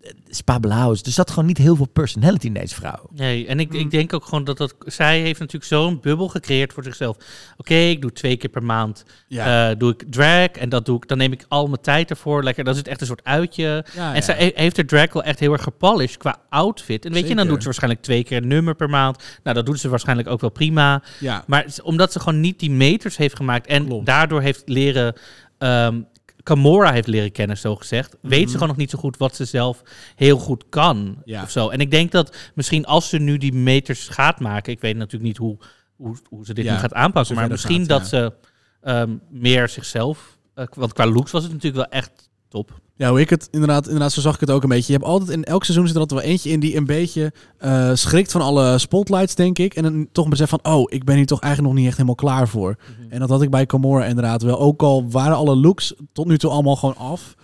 Eh, Spa Blauws. Er zat gewoon niet heel veel personality in deze vrouw. Nee, en ik, ik denk ook gewoon dat dat... Zij heeft natuurlijk zo'n bubbel gecreëerd voor zichzelf. Oké, ik doe twee keer per maand Ja. eh, doe ik drag. En dat doe ik, dan neem ik al mijn tijd ervoor. Lekker, dat is het echt een soort uitje. Ja, en ja. zij he- heeft haar drag wel echt heel erg gepolished qua outfit. En weet je, dan doet ze waarschijnlijk twee keer een nummer per maand. Nou, dat doet ze waarschijnlijk ook wel prima. Ja. Maar omdat ze gewoon niet die meters heeft gemaakt en Klopt. daardoor heeft leren. ehm Camora heeft leren kennen, zo gezegd. Weet ze gewoon nog niet zo goed wat ze zelf heel goed kan. Mhm. Ja. Of zo. En ik denk dat misschien als ze nu die meters gaat maken. Ik weet natuurlijk niet hoe, hoe, hoe ze dit Ja, nu gaat aanpakken. Maar misschien dat ze ehm, meer zichzelf. eh, want qua looks was het natuurlijk wel echt top. Ja, hoe ik het inderdaad, inderdaad, zo zag ik het ook een beetje. Je hebt altijd in elk seizoen zit er altijd wel eentje in die een beetje eh, schrikt van alle spotlights, denk ik. En dan toch beseft van, oh, ik ben hier toch eigenlijk nog niet echt helemaal klaar voor. En dat had ik bij Camora inderdaad wel. Ook al waren alle looks tot nu toe allemaal gewoon af.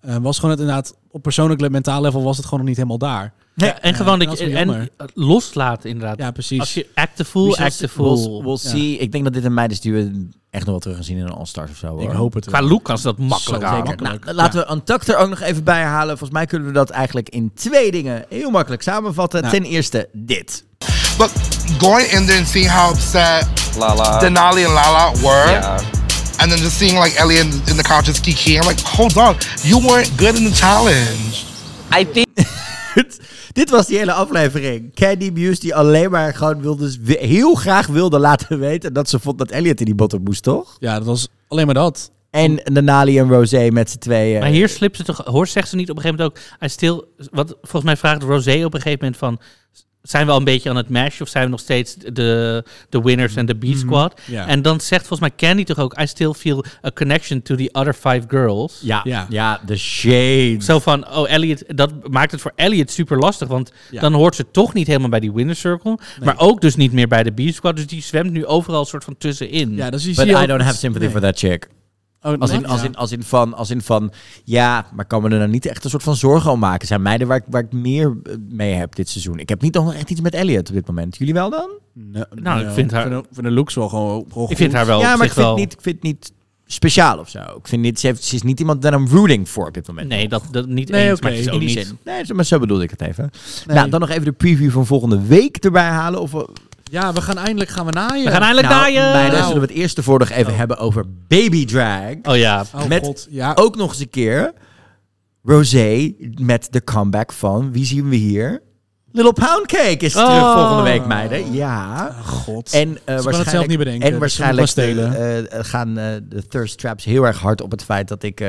eh, was gewoon het inderdaad, op persoonlijk mentaal level was het gewoon nog niet helemaal daar. Ja, en gewoon dat je en loslaten inderdaad. Ja, precies. Als je act the fool, We shall act the see- we'll-. We'll, Ja. see. Ik denk dat dit een meid is die we echt nog wel terug gaan zien in een All-Stars of zo. ik hoor. hoop het Qua wel. look kan ze dat makkelijk zeker. Nou, laten we Untucked er ook nog even bij herhalen. Volgens mij kunnen we dat eigenlijk in twee dingen heel makkelijk samenvatten. Nou. Ten eerste dit. But going in there and seeing how upset Lala. Denali and Lala were, Yeah. and then just seeing like Ellie in, in the couch just kiki, I'm like, hold on, you weren't good in the challenge. [laughs] I think dit was die hele aflevering. Candy Muse die alleen maar gewoon wilde, heel graag wilde laten weten dat ze vond dat Elliot in die bottom moest, toch? Ja, dat was alleen maar dat. En de Nali en Rosé met z'n tweeën. Maar hier slipt ze toch, hoor, zegt ze niet op een gegeven moment ook, I still, wat volgens mij vraagt Rosé op een gegeven moment van, zijn we al een beetje aan het mash of zijn we nog steeds de, de winners en de B squad? Ja. En dan zegt volgens mij Candy toch ook, I still feel a connection to the other five girls. Ja, Ja. ja, de shade. Zo van, oh Elliot, dat maakt het voor Elliot super lastig, want Ja. dan hoort ze toch niet helemaal bij die winner circle, maar ook dus niet meer bij de B squad, dus die zwemt nu overal een soort van tussenin. Ja, dus die But I don't have sympathy Nee. for that chick. Oh, Als in, als, in, als, in van, als in van, ja, maar kan me er nou niet echt een soort van zorgen om maken. Zijn meiden waar ik, waar ik meer eh, mee heb dit seizoen. Ik heb niet nog echt iets met Elliot op dit moment. Jullie wel dan? Nee, Nou, ik vind haar- vind de looks wel gewoon, gewoon ik vind haar wel ja, maar ik vind, wel... niet, ik vind het niet speciaal of zo. Ik vind niet, ze, heeft, ze is niet iemand daar I'm rooting voor op dit moment. Nee, dat, dat niet Nee, eens, oké, maar het is in ook die niet... zin. Nee, zo- maar zo bedoelde ik het even. Nee. Nou, dan nog even de preview van volgende week erbij halen. Of, we- Ja, we gaan eindelijk gaan we naaien. We gaan eindelijk nou, naaien! meiden, Nou. zullen we het eerst ervoor nog even hebben over baby drag. Oh ja, Oh met- god, ja. Ook nog eens een keer Rosé met de comeback van, wie zien we hier? Little Pound Cake is terug Oh. volgende week, meiden. Ja. Oh, god. En, eh, kan het waarschijnlijk, zelf niet bedenken, en dus waarschijnlijk eh, gaan eh, de Thirst Traps heel erg hard op het feit dat ik...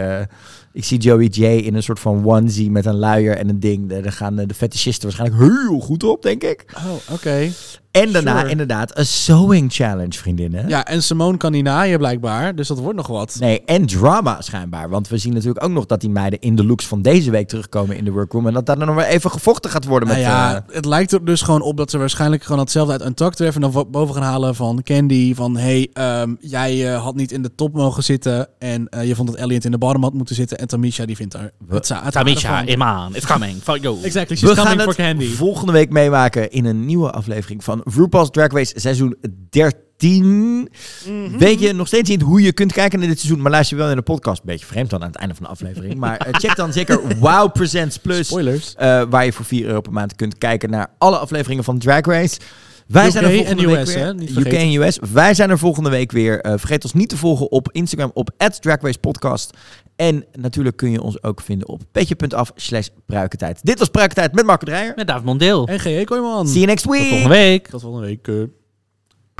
ik zie Joey J in een soort van onesie met een luier en een ding. Daar gaan eh, de fetischisten waarschijnlijk heel goed op, denk ik. Oh, oké. En daarna Sure. inderdaad een sewing challenge, vriendinnen. Ja, en Simone kan niet naaien blijkbaar, dus dat wordt nog wat. Nee, en drama schijnbaar. Want we zien natuurlijk ook nog dat die meiden in de looks van deze week terugkomen in de workroom. En dat daar dan nog weer even gevochten gaat worden Nou met... ja, eh, het lijkt er dus gewoon op dat ze waarschijnlijk gewoon hetzelfde uit Untucked weer even naar boven gaan halen van Candy. Van, hey, ehm, jij eh, had niet in de top mogen zitten en je vond dat Elliot in de bottom had moeten zitten. En Tamisha, die vindt daar het za- het Tamisha, aardig. Iman, it's coming for you. Exactly, she's we gaan coming het for Candy. volgende week meemaken in een nieuwe aflevering van RuPaul's Drag Race seizoen 13. Mhm. Weet je nog steeds niet hoe je kunt kijken naar dit seizoen, maar luister je wel in de podcast. Een beetje vreemd dan aan het einde van de aflevering. Maar eh, check dan zeker [laughs] Wow Presents Plus. Spoilers. eh, waar je voor 4 euro per maand kunt kijken naar alle afleveringen van Drag Race. Wij UK zijn er volgende en week US, weer. hè? Niet UK vergeten. en US. Wij zijn er volgende week weer. Eh, vergeet ons niet te volgen op Instagram op @dragracepodcast. En natuurlijk kun je ons ook vinden op petje.af slash pruikentijd. Dit was Pruikentijd met Marco Dreyer. Met David Mondeel. En G.E. Kooijman. See you next week. Tot volgende week. Tot volgende week. eh.